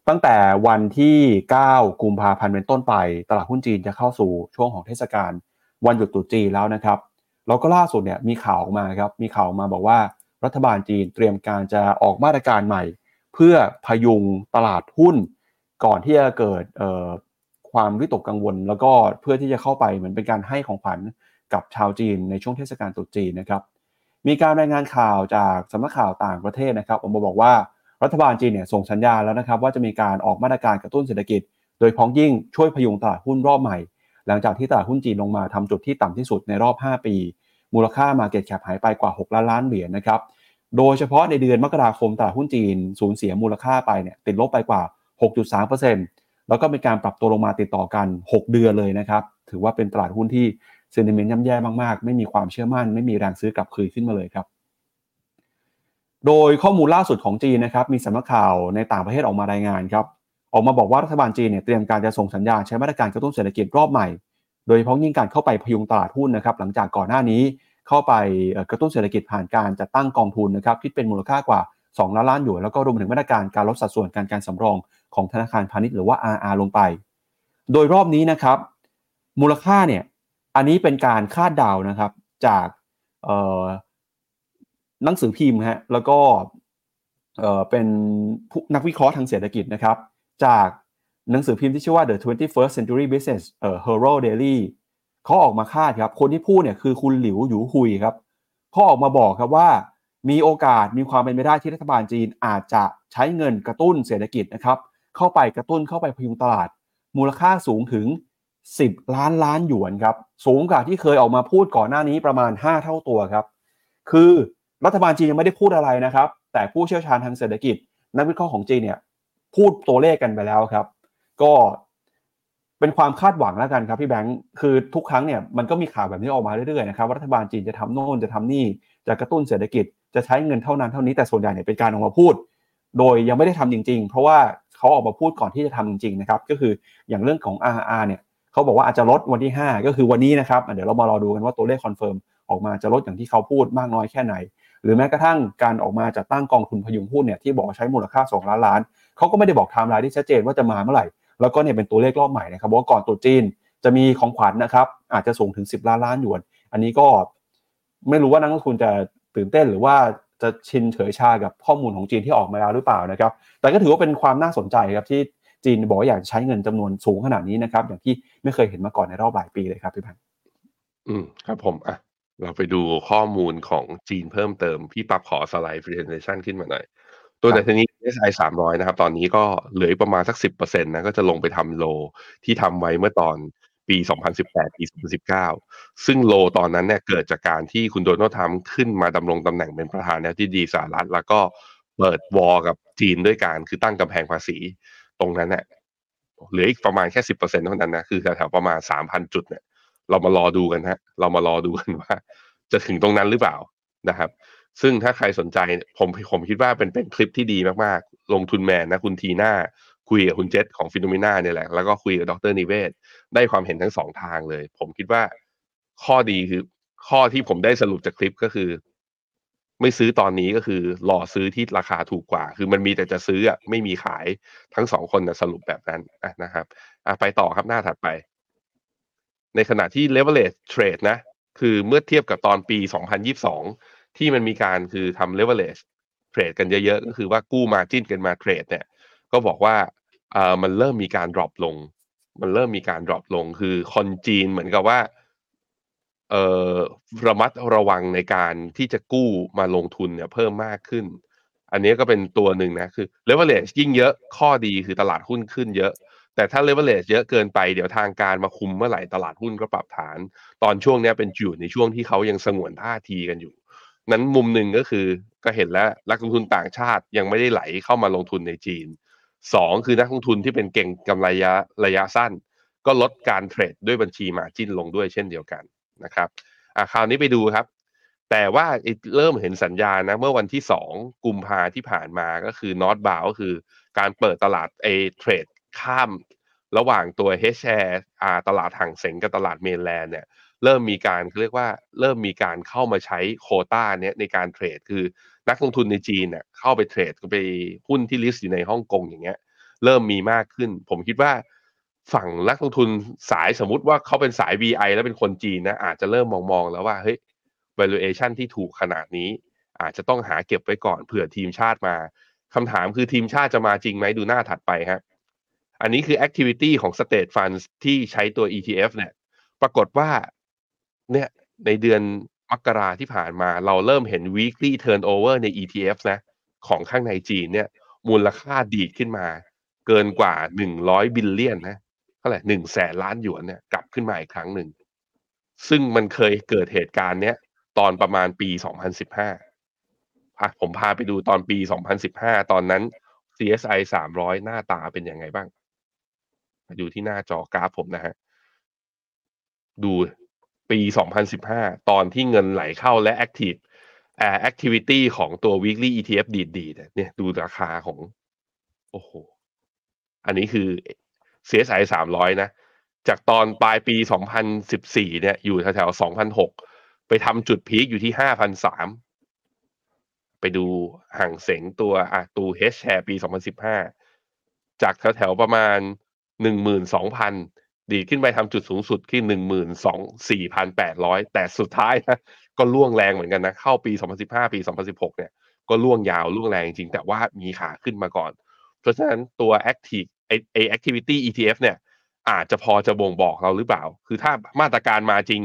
ตั้งแต่วันที่ 9 กุมภาพันธ์เป็นต้นไป ตลาดหุ้นจีนจะเข้าสู่ช่วงของเทศกาลวันหยุดตรุษจีนแล้วนะครับแล้วก็ล่าสุดเนี่ยมีข่าวออกมาครับมีข่าวออกมาบอกว่ารัฐบาลจีนเตรียมการจะออกมาตรการใหม่ เพื่อพยุงตลาดหุ้น ก่อนที่จะเกิดความวิตกกังวล แล้วก็เพื่อที่จะเข้าไปเหมือนเป็นการให้ของขวัญกับชาวจีนในช่วงเทศกาลตรุษจีนนะครับ มีการรายงานข่าวจากสำนักข่าวต่างประเทศนะครับออกมาบอกว่ารัฐบาลจีนเนี่ยส่งสัญญาณแล้วนะครับ ว่าจะมีการออกมาตรการกระตุ้นเศรษฐกิจ โดยพ้องยิ่งช่วยพยุงตลาดหุ้นรอบใหม่ หลังจากที่ตลาดหุ้นจีนลงมาทำจุดที่ต่ำที่สุดในรอบ 5 ปี มูลค่ามาเก็ตแคปหายไปกว่า 6 ล้านล้านเหรียญนะครับโดยเฉพาะในเดือนมกราคมตลาดหุ้นจีนสูญเสียมูลค่าไปเนี่ยติดลบไปกว่า 6.3%แล้วก็มีการปรับตัวลงมาติดต่อกัน 6 เดือนเลยนะครับ ถือว่าเป็นตลาดหุ้นที่เซนิเมนต์ย่ำแย่มากๆ ไม่มีความเชื่อมั่น ไม่มีแรงซื้อกลับคืนขึ้นมาเลยครับ โดยข้อมูลล่าสุดของจีนนะครับ มีสำนักข่าวในต่างประเทศออกมารายงานครับ ออกมาบอกว่ารัฐบาลจีนเนี่ยเตรียมการจะส่งสัญญาณใช้มาตรการกระตุ้นเศรษฐกิจรอบใหม่ โดยเฉพาะยิ่งการเข้าไปพยุงตลาดหุ้นนะครับ หลังจากก่อนหน้านี้เข้าไปกระตุ้นเศรษฐกิจผ่านการจัดตั้งกองทุนนะครับคิดเป็นมูลค่ากว่า 2 ล้านล้านหยวนแล้วก็รวมถึงมาตรการการลดสัดส่วนการการสำรอง ของธนาคารพาณิชย์หรือว่า RR ลงไป โดยรอบนี้นะครับ มูลค่าเนี่ยอันนี้เป็นการคาดเดานะครับจากหนังสือพิมพ์ฮะแล้วก็เป็นนักวิเคราะห์ทางเศรษฐกิจนะครับ จากหนังสือพิมพ์ที่ชื่อว่า The 21st Century Business เอ่อ Herald Daily เขาออกมาคาดครับ คนที่พูดเนี่ยคือคุณหลิวหยูหุยครับเขาออกมาบอกครับว่ามีโอกาสมีความเป็นไปได้ที่รัฐบาลจีนอาจจะใช้เงินกระตุ้นเศรษฐกิจนะครับ เข้าไปกระตุ้นเข้าไปพยุงตลาด มูลค่าสูงถึง 10 ล้านล้านหยวนครับ สูงกว่าที่เคยออกมาพูดก่อนหน้านี้ประมาณ 5 เท่าตัวครับ คือรัฐบาลจีนยังไม่ได้พูดอะไรนะครับ แต่ผู้เชี่ยวชาญทางเศรษฐกิจ นักวิเคราะห์ของจีนเนี่ยพูดตัวเลขกันไปแล้วครับ ก็เป็นความคาดหวังแล้วกันครับพี่แบงค์คือทุกครั้งเนี่ยมันก็มีข่าวแบบนี้ออกมาเรื่อยๆนะครับรัฐบาลจีนจะทำโน่นจะทำนี่จะกระตุ้นเศรษฐกิจจะใช้เงินเท่านั้นเท่านี้แต่ส่วนใหญ่เนี่ยเป็นการออกมาพูด โดยยังไม่ได้ทำจริง ๆ เพราะว่า เขาออกมาพูดก่อนที่จะทำจริงๆนะครับก็คืออย่างเรื่องของ RRR เนี่ยเขาบอกว่าอาจจะลดวันที่ 5 ก็คือวันนี้นะครับเดี๋ยวเรามารอดูกันว่าตัวเลข confirm ออกมาจะลดอย่างที่เขาพูดมากน้อยแค่ไหน หรือแม้กระทั่งการออกมาจัดตั้งกองทุนพยุงหุ้นเนี่ยที่บอกใช้มูลค่า 2 ล้านล้านเขาก็ไม่ได้บอกไทม์ไลน์ที่ชัดเจนว่าจะมาเมื่อไหร่แล้วก็เนี่ยเป็นตัวเลขรอบใหม่นะครับว่าก่อนตรุษจีนจะมีของขวัญนะครับอาจจะสูงถึง 10 ล้านล้านหยวน อันนี้ก็ไม่รู้ว่านักลงทุนจะตื่นเต้นหรือว่า จะชินเฉยชากับข้อมูลของจีนที่ออกมาแล้วหรือเปล่านะครับ แต่ก็ถือว่าเป็นความน่าสนใจครับที่จีนบอกว่าอยากใช้เงินจำนวนสูงขนาดนี้นะครับ อย่างที่ไม่เคยเห็นมาก่อนในรอบหลายปีเลยครับพี่พันอืมครับผมอะเราไปดูข้อมูลของจีนเพิ่มเติม พี่ปับขอสไลด์ presentation ขึ้นมาหน่อย ตัวแต่ทีนี้ SI 300 นะครับ ตอนนี้ก็เหลือประมาณสัก 10%นะ ก็จะลงไปทำโลที่ทำไว้เมื่อตอน ปี 2018 ปี 2019 ซึ่ง low ตอนนั้นเนี่ยเกิดจากการที่คุณโดนัลด์ทรัมป์ขึ้นมาดำรงตำแหน่งเป็นประธานาธิบดีสหรัฐ แล้วก็เปิด war กับจีนด้วยการคือตั้งกำแพงภาษีตรงนั้นเนี่ยเหลืออีกประมาณแค่สิบเปอร์เซ็นต์เท่านั้นนะคือแถวๆประมาณสามพันจุดเนี่ยเรามารอดูกันฮะ เรามารอดูกันว่า จะถึงตรงนั้นหรือเปล่านะครับ ซึ่งถ้าใครสนใจผมผมคิดว่าเป็นเป็นคลิปที่ดีมากๆ ลงทุนแมนนะคุณทีน่า คุยกับคุณเจษของ Finnomena เนี่ยแหละ แล้วก็คุยกับดร.นิเวศน์ ได้ความเห็นทั้งสองทางเลย ผมคิดว่าข้อดีคือข้อที่ผมได้สรุปจากคลิปก็คือ ไม่ซื้อตอนนี้ก็คือรอซื้อที่ราคาถูกกว่า คือมันมีแต่จะซื้ออะไม่มีขายทั้งสองคนนะสรุปแบบนั้นนะครับอะไปต่อครับหน้าถัดไป ในขณะที่ leverage trade นะ คือเมื่อเทียบกับตอนปี 2022 ที่มันมีการคือทำ leverage trade กันเยอะๆ ก็คือว่ากู้มาจิ้นกันมาเทรดเนี่ย ก็บอกว่า อ่อมันเริ่มมีการ drop ลง มันเริ่มมีการ drop ลง คือคนจีนเหมือนกับว่าเอ่อระมัดระวังในการที่จะกู้มาลงทุนเนี่ยเพิ่มมากขึ้น อันนี้ก็เป็นตัวหนึ่งนะ คือ leverage ยิ่งเยอะข้อดีคือตลาดหุ้นขึ้นเยอะ แต่ถ้า leverage เยอะเกินไปเดี๋ยวทางการมาคุมเมื่อไหร่ตลาดหุ้นก็ปรับฐาน ตอนช่วงนี้เป็นอยู่ในช่วงที่เขายังสงวนท่าทีกันอยู่ นั้นมุมหนึ่งก็คือก็เห็นแล้วนักลงทุนต่างชาติยังไม่ได้ไหลเข้ามาลงทุนในจีน สองคือนักลงทุนที่เป็นเก่งกำไรระยะระยะสั้น ก็ลดการเทรดด้วยบัญชีมาจิ้นลงด้วยเช่นเดียวกันนะครับอะคราวนี้ไปดูครับ แต่ว่าเริ่มเห็นสัญญาณนะเมื่อวันที่สองกุมภาที่ผ่านมาก็คือนอตบาวก็คือการเปิดตลาดเอเทรดข้ามระหว่างตัว H share อ่าตลาดห่างเสงกับตลาดเมนแลนด์เนี่ยเริ่มมีการเรียกว่าเริ่มมีการเข้ามาใช้โคต้าเนี้ยในการเทรดคือ นักลงทุนในจีนเนี่ยเข้าไปเทรดไปหุ้นที่ลิสต์อยู่ในฮ่องกงอย่างเงี้ย เริ่มมีมากขึ้น ผมคิดว่าฝั่งนักลงทุนสายสมมติว่าเขาเป็นสาย VI แล้วเป็นคนจีนนะอาจจะเริ่มมองๆแล้วว่าเฮ้ย valuation ที่ถูกขนาดนี้ อาจจะต้องหาเก็บไว้ก่อนเผื่อทีมชาติมาคำถามคือทีมชาติจะมาจริงไหมดูหน้าถัดไปฮะอันนี้คือ activity ของ state funds ที่ใช้ตัว ETF เนี่ย ปรากฏว่า เนี่ยในเดือน มกราที่ผ่านมาเราเริ่มเห็น weekly turnover ใน ETF นะ ของข้างในจีนเนี่ย มูลค่าดีดขึ้นมา เกินกว่า100บิลเลียนนะเท่าไหร่หนึ่งแสนล้านหยวนเนี่ยกลับขึ้นมาอีกครั้งหนึ่ง ซึ่งมันเคยเกิดเหตุการณ์เนี้ย ตอนประมาณปี2015อะผมพาไปดูตอนปี2015ตอนนั้น CSI 300หน้าตาเป็นยังไงบ้าง มาดูที่หน้าจอกราฟผมนะฮะ ดู ปี 2015 ตอนที่เงินไหลเข้าและ Active อ่า Activity ของตัว Weekly ETF ดีดีเนี่ยดูราคาของ โอ้โห อันนี้คือ CSI 300 นะ จากตอนปลายปี 2014 เนี่ย อยู่แถวๆ2,006 ไปทำจุดพีคอยู่ที่ 5,003 ไปดูห่างเสงตัวอะตู H share ปี 2015 จากแถวๆประมาณ 12,000 ดีขึ้นไปทำจุดสูงสุดที่12,4,800แปดร้อยแต่สุดท้ายนะก็ล่วงแรงเหมือนกันนะเข้าปี2015ปี2016เนี่ยก็ล่วงยาวล่วงแรงจริง แต่ว่ามีขาขึ้นมาก่อน เพราะฉะนั้นตัว Active ไอ activity ETF เนี่ย อาจจะพอจะบ่งบอกเราหรือเปล่า คือถ้ามาตรการมาจริง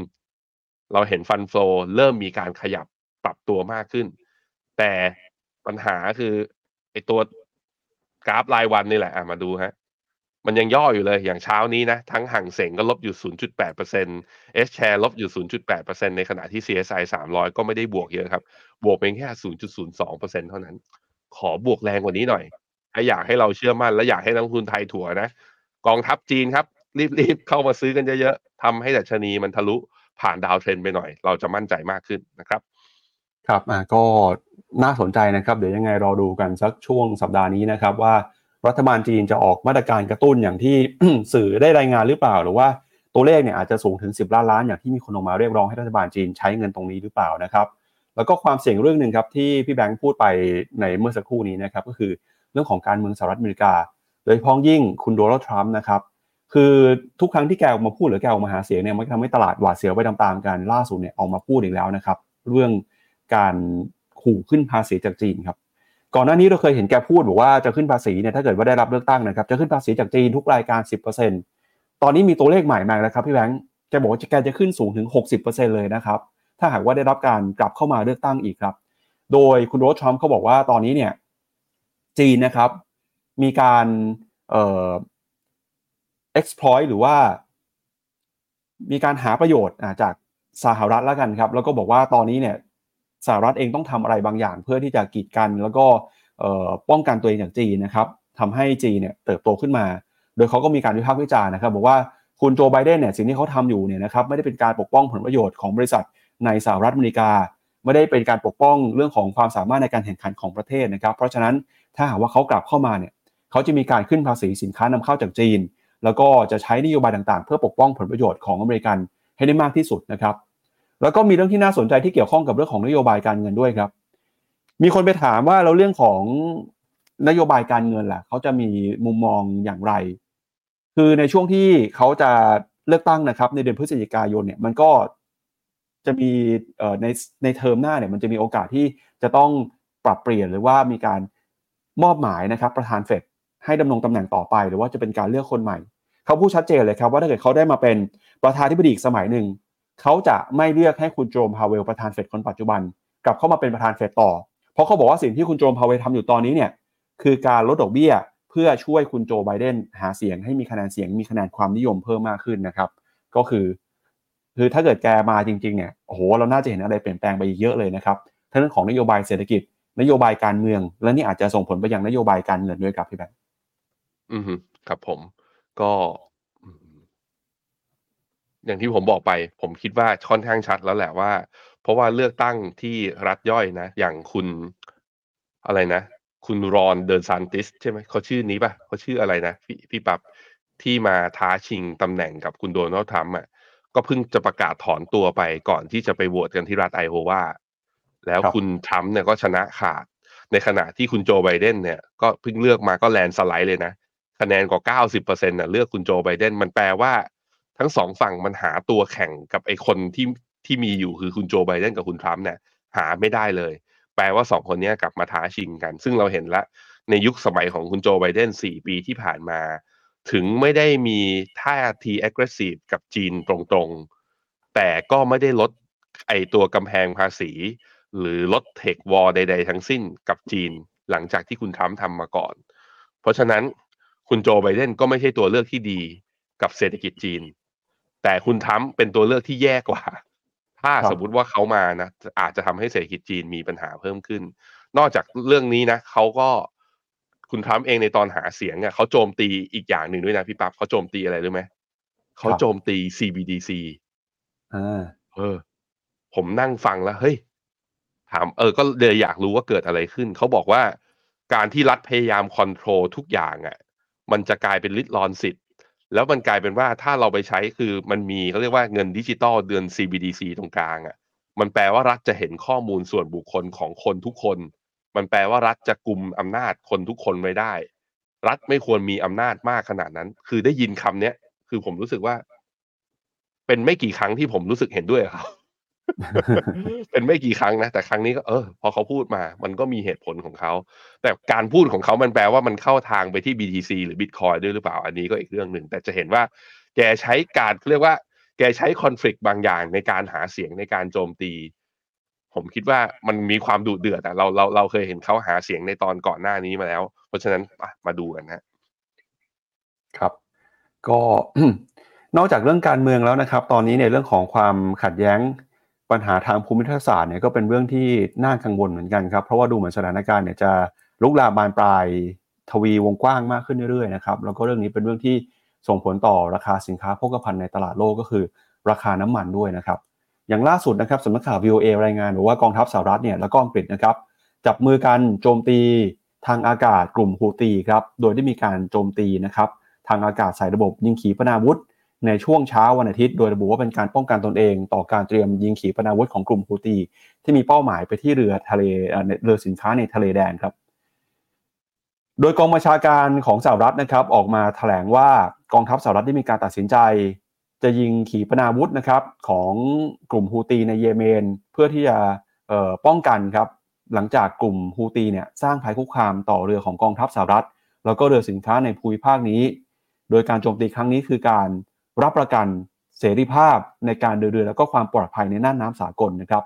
เราเห็นฟันโฟเริ่มมีการขยับปรับตัวมากขึ้น แต่ปัญหาคือไอตัวกราฟรายวันนี่แหละอะมาดูฮะ มันยังย่ออยู่เลยอย่างเช้านี้นะ ทั้งห่างเสงก็ลบอยู่ 0.8% S share ลบอยู่ 0.8%ในขณะที่ CSI 300 ก็ไม่ได้บวกเยอะครับ บวกเพียงแค่ 0.02%เท่านั้น ขอบวกแรงกว่านี้หน่อย ถ้าอยากให้เราเชื่อมั่นและอยากให้นักลงทุนไทยถั่วนะ กองทัพจีนครับ รีบๆ เข้ามาซื้อกันเยอะๆทำให้ดัชนีมันทะลุผ่านดาวเทรนไปหน่อย เราจะมั่นใจมากขึ้นนะครับครับอ่าก็น่าสนใจนะครับ เดี๋ยวยังไงรอดูกันสักช่วงสัปดาห์นี้นะครับว่า รัฐบาลจีนจะออกมาตรการกระตุ้นอย่างที่สื่อได้รายงานหรือเปล่า หรือว่าตัวเลขเนี่ยอาจจะสูงถึง 10 ล้านล้านอย่างที่มีคนออกมาเรียกร้องให้รัฐบาลจีนใช้เงินตรงนี้หรือเปล่านะครับแล้วก็ความเสี่ยงเรื่องหนึ่งครับที่พี่แบงค์พูดไปในเมื่อสักครู่นี้นะครับก็คือเรื่องของการเมืองสหรัฐอเมริกา โดยเฉพาะยิ่งคุณโดนัลด์ทรัมป์นะครับคือทุกครั้งที่แกออกมาพูดหรือแกออกมาหาเสียงเนี่ยมันทำให้ตลาดหวาดเสียวไปตามๆกันล่าสุดเนี่ยออกมาพูดอีกแล้วนะครับ เรื่องการขู่ขึ้นภาษีจากจีนครับ ก่อนหน้านี้เราเคยเห็นแกพูดบอกว่าจะขึ้นภาษีเนี่ยถ้าเกิดว่าได้รับเลือกตั้งนะครับจะขึ้นภาษีจากจีนทุกรายการ 10%ตอนนี้มีตัวเลขใหม่มาแล้วครับพี่แบงค์แกบอกว่าแกจะขึ้นสูงถึง 60%เลยนะครับถ้าหากว่าได้รับการกลับเข้ามาเลือกตั้งอีกครับ โดยคุณโรสทรัมป์เขาบอกว่าตอนนี้เนี่ยจีนนะครับมีการเอ่อ exploit หรือว่า มีการหาประโยชน์จากสหรัฐแล้วกันครับ แล้วก็บอกว่าตอนนี้เนี่ย สหรัฐเองต้องทำอะไรบางอย่าง เพื่อที่จะกีดกัน แล้วก็ป้องกันตัวเองจากจีนนะครับทำให้จีนเนี่ยเติบโตขึ้นมา โดยเขาก็มีการวิพากษ์วิจารณ์นะครับ บอกว่าคุณโจไบเดนเนี่ยสิ่งที่เขาทำอยู่เนี่ยนะครับไม่ได้เป็นการปกป้องผลประโยชน์ของบริษัทในสหรัฐอเมริกา ไม่ได้เป็นการปกป้องเรื่องของความสามารถในการแข่งขันของประเทศนะครับ เพราะฉะนั้นถ้าหากว่าเขากลับเข้ามาเนี่ยเขาจะมีการขึ้นภาษีสินค้านำเข้าจากจีน แล้วก็จะใช้นโยบายต่างๆ เพื่อปกป้องผลประโยชน์ของอเมริกันให้ได้มากที่สุดนะครับ แล้วก็มีเรื่องที่น่าสนใจที่เกี่ยวข้องกับเรื่องของนโยบายการเงินด้วยครับ มีคนไปถามว่าเราเรื่องของนโยบายการเงินล่ะเขาจะมีมุมมองอย่างไร คือในช่วงที่เขาจะเลือกตั้งนะครับ ในเดือนพฤศจิกายนเนี่ยมันก็จะมีในในเทอมหน้าเนี่ยมันจะมีโอกาสที่จะต้องปรับเปลี่ยนหรือว่ามีการมอบหมายนะครับ ประธานเฟดให้ดำรงตำแหน่งต่อไป หรือว่าจะเป็นการเลือกคนใหม่ เขาพูดชัดเจนเลยครับว่าถ้าเกิดเขาได้มาเป็นประธานที่ดีอีกสมัยหนึ่ง เขาจะไม่เลือกให้คุณโจมพาเวลประธานเฟดคนปัจจุบัน กลับเข้ามาเป็นประธานเฟดต่อ เพราะเขาบอกว่าสิ่งที่คุณโจมพาเวลทำอยู่ตอนนี้เนี่ยคือการลดดอกเบี้ยเพื่อช่วยคุณโจไบเดนหาเสียงให้มีคะแนนเสียงมีคะแนนความนิยมเพิ่มมากขึ้นนะครับ ก็คือ คือถ้าเกิดแกมาจริงๆเนี่ยโอ้โหเราน่าจะเห็นอะไรเปลี่ยนแปลงไปเยอะเลยนะครับทั้งเรื่องของนโยบายเศรษฐกิจ นโยบายการเมือง และนี่อาจจะส่งผลไปยังนโยบายการเงินด้วยครับพี่แบงค์อืมครับผมก็ อย่างที่ผมบอกไป ผมคิดว่าค่อนข้างชัดแล้วแหละว่า เพราะว่าเลือกตั้งที่รัฐย่อยนะ อย่างคุณอะไรนะ คุณรอนเดินซานติส ใช่ไหมเขาชื่อนี้ปะเขาชื่ออะไรนะ พี่พี่ปับ๊บที่มาท้าชิงตำแหน่งกับคุณโดนัลด์ทรัมป์อะก็เพิ่งจะประกาศถอนตัวไปก่อนที่จะไปโหวตกันที่รัฐไอโอวาแล้วคุณทรัมป์เนี่ยก็ชนะขาด ในขณะที่คุณโจไบเดนเนี่ย ก็เพิ่งเลือกมาก็แลนสไลด์เลยนะคะแนนกว่าเก้าสิบเปอร์เซ็นต์น่ะเลือกคุณโจไบเดนมันแปลว่า ทั้งสองฝั่งมันหาตัวแข่งกับไอ้คนที่ที่มีอยู่คือคุณโจไบเดนกับคุณทรัมป์เนี่ยหาไม่ได้เลย แปลว่าสองคนนี้กลับมาท้าชิงกัน ซึ่งเราเห็นละในยุคสมัยของคุณโจไบเดนสี่ปีที่ผ่านมา ถึงไม่ได้มีท่าที aggressive กับจีนตรงๆ แต่ก็ไม่ได้ลดไอตัวกำแพงภาษี หรือลดเทควอลใด ๆ ทั้งสิ้นกับจีนหลังจากที่คุณทรัมป์ทำมาก่อน เพราะฉะนั้นคุณโจไบเดนก็ไม่ใช่ตัวเลือกที่ดีกับเศรษฐกิจจีน แต่คุณทรัมป์เป็นตัวเลือกที่แย่กว่า ถ้าสมมุติว่าเขามานะอาจจะทำให้เศรษฐกิจจีนมีปัญหาเพิ่มขึ้น นอกจากเรื่องนี้นะเขาก็คุณทรัมป์เองในตอนหาเสียงเนี่ยเขาโจมตีอีกอย่างหนึ่งด้วยนะพี่ปั๊บเขาโจมตีอะไรรู้ไหมเขาโจมตี CBDC อ่าเออ ผมนั่งฟังแล้วเฮ้ยถามเออก็เลยอยากรู้ว่าเกิดอะไรขึ้น เขาบอกว่าการที่รัฐพยายามคอนโทรลทุกอย่างอะ่ะ มันจะกลายเป็นลิดรอนสิทธิ์ แล้วมันกลายเป็นว่าถ้าเราไปใช้คือมันมีเขาเรียกว่าเงินดิจิตอลเดือน CBDC ตรงกลางอะ่ะมันแปลว่ารัฐจะเห็นข้อมูลส่วนบุคคลของคนทุกคน มันแปลว่ารัฐจะกลุ่มอำนาจคนทุกคนไว้ได้ รัฐไม่ควรมีอำนาจมากขนาดนั้น คือได้ยินคำเนี้ยคือผมรู้สึกว่า เป็นไม่กี่ครั้งที่ผมรู้สึกเห็นด้วยครับ เป็นไม่กี่ครั้งนะแต่ครั้งนี้ก็เออพอเขาพูดมา มันก็มีเหตุผลของเขา แต่การพูดของเขามันแปลว่ามันเข้าทางไปที่ BTC หรือ Bitcoin ด้วยหรือเปล่า อันนี้ก็อีกเรื่องหนึ่ง แต่จะเห็นว่า แกใช้การเรียกว่า แกใช้คอน FLICT บางอย่างในการหาเสียงในการโจมตี ผมคิดว่ามันมีความดุเดือดแต่เราเราเราเคยเห็นเขาหาเสียงในตอนก่อนหน้านี้มาแล้ว เพราะฉะนั้นมาดูกันนะครับ ก็นอกจากเรื่องการเมืองแล้วนะครับ ตอนนี้ในเรื่องของความขัดแย้ง ปัญหาทางภูมิทัศน์เนี่ยก็เป็นเรื่องที่น่ากังวลเหมือนกันครับ เพราะว่าดูเหมือนสถานการณ์เนี่ยจะลุกลามบานปลายทวีวงกว้างมากขึ้นเรื่อยๆนะครับแล้วก็เรื่องนี้เป็นเรื่องที่ส่งผลต่อราคาสินค้าโภคภัณฑ์ในตลาดโลกก็คือ ราคาน้ำมันด้วยนะครับ อย่างล่าสุดนะครับสำนักข่าว VOA รายงานว่ากองทัพสหรัฐเนี่ยแล้วก็อังกฤษนะครับจับมือกันโจมตีทางอากาศกลุ่มฮูตีครับโดยได้มีการโจมตีนะครับทางอากาศใส่ระบบยิงขีปนาวุธ ในช่วงเช้าวันอาทิตย์โดยระบุว่าเป็นการป้องกันตนเอง ต่อการเตรียมยิงขีปนาวุธของกลุ่มฮูตี ที่มีเป้าหมายไปที่เรือทะเลเรือสินค้าในทะเลแดนครับ โดยกองบัญชาการของสหรัฐนะครับ ออกมาถแถลงว่ากองทัพสหรัฐได้มีการตัดสินใจ จะยิงขีปนาวุธนะครับของกลุ่มฮูตีในเยเมน เพื่อที่จะป้องกันครับหลังจากกลุ่มฮูตีเนี่ยสร้างภัยคุกคามต่อเรือของกองทัพสหรัฐ แล้วก็เรือสินค้าในภูมิภาคนี้ โดยการโจมตีครั้งนี้คือการ รับประกันเสรีภาพในการเดินเรือแล้วก็ความปลอดภัยในน่านน้ำสากลนะครับ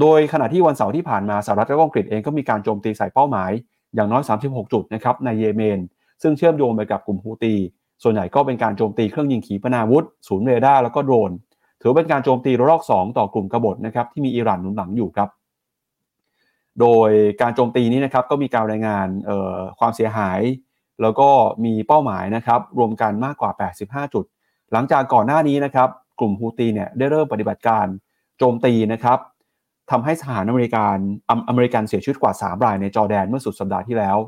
โดยขณะที่วันเสาร์ที่ผ่านมาสหรัฐและอังกฤษเองก็มีการโจมตีใส่เป้าหมาย อย่างน้อย 36 จุดนะครับในเยเมน ซึ่งเชื่อมโยงไปกับกลุ่มฮูตี ส่วนใหญ่ก็เป็นการโจมตีเครื่องยิงขีปนาวุธศูนย์เรดาร์แล้วก็โดรน ถือเป็นการโจมตีระลอก 2 ต่อกลุ่มกบฏนะครับที่มีอิหร่านหนุนหลังอยู่ครับ โดยการโจมตีนี้นะครับก็มีการรายงานความเสียหาย แล้วก็มีเป้าหมายนะครับรวมกันมากกว่า 85 จุด หลังจากก่อนหน้านี้นะครับกลุ่มฮูตีเนี่ยได้เริ่มปฏิบัติการโจมตีนะครับทำให้ทหารอเมริกันอเมริกันเสียชีวิตกว่า 3 รายในจอร์แดนเมื่อสุดสัปดาห์ที่แล้ว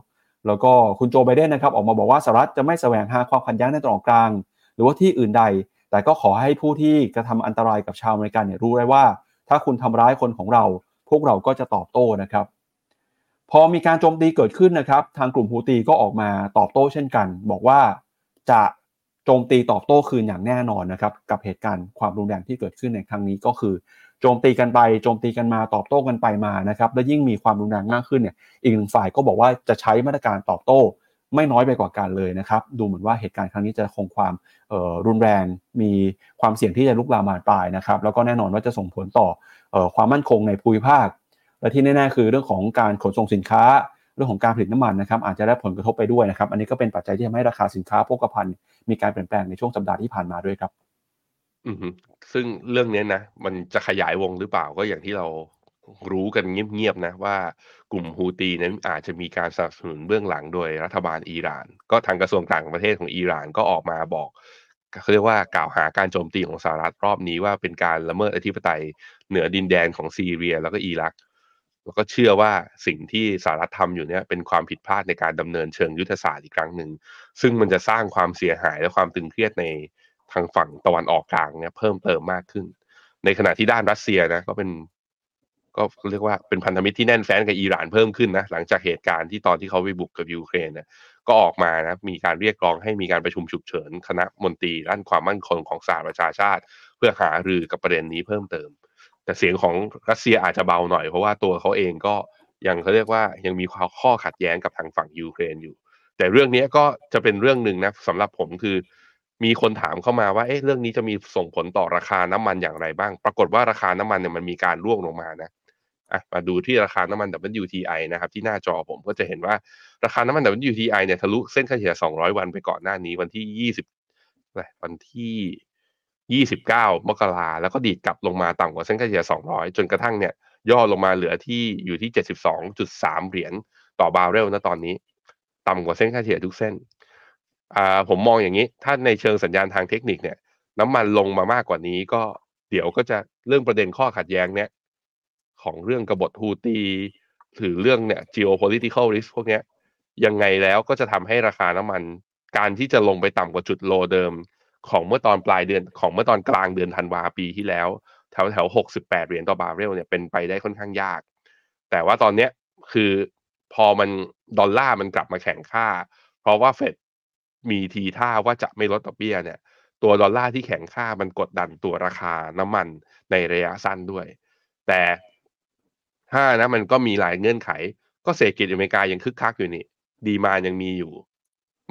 แล้วก็คุณโจไบเดนนะครับออกมาบอกว่าสหรัฐจะไม่แสวงหาความขัดแย้งในตะวันออกกลาง หรือว่าที่อื่นใด แต่ก็ขอให้ผู้ที่กระทำอันตรายกับชาวอเมริกันเนี่ยรู้ไว้ว่า ถ้าคุณทำร้ายคนของเรา พวกเราก็จะตอบโต้นะครับ พอมีการโจมตีเกิดขึ้นนะครับ ทางกลุ่มฮูตีก็ออกมาตอบโต้เช่นกัน บอกว่าจะ จมตีตอบโต้คืนอย่างแน่นอนนะครับกับเหตุการณ์ความรุนแรงที่เกิดขึ้นในครั้งนี้ก็คือโจมตีกันไปโจมตีกันมาตอบโต้กันไปมานะครับและยิ่งมีความรุนแรงมากขึ้นเนี่ยอีกหนึ่งฝ่ายก็บอกว่าจะใช้มาตรการตอบโต้ ไม่น้อยไปกว่ากันเลยนะครับดูเหมือนว่าเหตุการณ์ครั้งนี้จะคงความรุนแรง มีความเสี่ยงที่จะลุกลามบานปลายนะครับแล้วก็แน่นอนว่าจะส่งผลต่อความมั่นคงในภูมิภาคและที่แน่ๆคือเรื่องของการขนส่งสินค้า เรื่องของการผลิตน้ำมันนะครับอาจจะได้ผลกระทบไปด้วยนะครับอันนี้ก็เป็นปัจจัยที่ทำให้ราคาสินค้าโภคภัณฑ์มีการเปลี่ยนแปลงในช่วงสัปดาห์ที่ผ่านมาด้วยครับอืซึ่งเรื่องนี้นะมันจะขยายวงหรือเปล่าก็อย่างที่เรารู้กันเงียบๆนะว่ากลุ่มฮูตีนั้นอาจจะมีการสนับสนุนเบื้องหลังโดยรัฐบาลอิหร่าน ก็ทางกระทรวงต่างประเทศของอิหร่านก็ออกมาบอกเขาเรียกว่ากล่าวหาการโจมตีของสหรัฐรอบนี้ว่าเป็นการละเมิดอธิปไตยเหนือดินแดนของซีเรีย แล้วก็อิรัก แล้วก็เชื่อว่าสิ่งที่สหรัฐทำอยู่เนี่ยเป็นความผิดพลาดในการดำเนินเชิงยุทธศาสตร์อีกครั้งหนึ่งซึ่งมันจะสร้างความเสียหายและความตึงเครียดในทางฝั่งตะวันออกกลางเนี่ยเพิ่มเติมมากขึ้น ในขณะที่ด้านรัสเซียนะก็เป็นก็เรียกว่าเป็นพันธมิตรที่แน่นแฟ้นกับอิหร่านเพิ่มขึ้นนะหลังจากเหตุการณ์ที่ตอนที่เขาไปบุกกับยูเครนเนี่ยก็ออกมานะมีการเรียกร้องให้มีการประชุมฉุกเฉิน คณะมนตรีด้านความมั่นคงของสหประชาชาติ เพื่อหารือกับประเด็นนี้เพิ่มเติม แต่เสียงของรัสเซียอาจจะเบาหน่อยเพราะว่าตัวเขาเองก็ยังเขาเรียกว่ายังมีข้อขัดแย้งกับทางฝั่งยูเครนอยู่ แต่เรื่องนี้ก็จะเป็นเรื่องหนึ่งนะสำหรับผมคือ มีคนถามเข้ามาว่าเอ๊ะเรื่องนี้จะมีส่งผลต่อราคาน้ำมันอย่างไรบ้าง ปรากฏว่าราคาน้ำมันเนี่ยมันมีการร่วงลงมานะอะมาดูที่ราคาน้ำมัน WTI นะครับที่หน้าจอผมก็จะเห็นว่าราคาน้ำมัน WTI เนี่ยทะลุเส้นค่าเฉลี่ย 200 วันไปก่อนหน้านี้วันที่ 20วันที่ 29 มกราแล้วก็ดีดกลับลงมาต่ำกว่าเส้นค่าเฉลี่ย 200 จนกระทั่งเนี่ยย่อลงมาเหลือที่อยู่ที่ 72.3 เหรียญต่อบาร์เรลนะตอนนี้ ต่ำกว่าเส้นค่าเฉลี่ยทุกเส้นอ่าผมมองอย่างนี้ ถ้าในเชิงสัญญาณทางเทคนิคเนี่ย น้ำมันลงมามากกว่านี้ก็เดี๋ยวก็จะเรื่องประเด็นข้อขัดแย้งเนี่ยของเรื่องกบฏฮูตีหรือเรื่องเนี่ย geopolitical risk พวกเนี้ยยังไงแล้วก็จะทำให้ราคาน้ำมัน การที่จะลงไปต่ำกว่าจุด low เดิม ของเมื่อตอนปลายเดือนของเมื่อตอนกลางเดือนธันวาปีที่แล้ว แถวแถวหกสิบแปดเหรียญต่อบาร์เรลเนี่ยเป็นไปได้ค่อนข้างยาก แต่ว่าตอนเนี้ยคือพอมันดอลลาร์มันกลับมาแข็งค่า เพราะว่าเฟดมีทีท่าว่าจะไม่ลดดอกเบี้ยเนี่ย ตัวดอลลาร์ที่แข็งค่ามันกดดันตัวราคาน้ำมันในระยะสั้นด้วย แต่ถ้านะมันก็มีหลายเงื่อนไข ก็เศรษฐกิจอเมริกายังคึกคักอยู่นี่ ดีมายังมีอยู่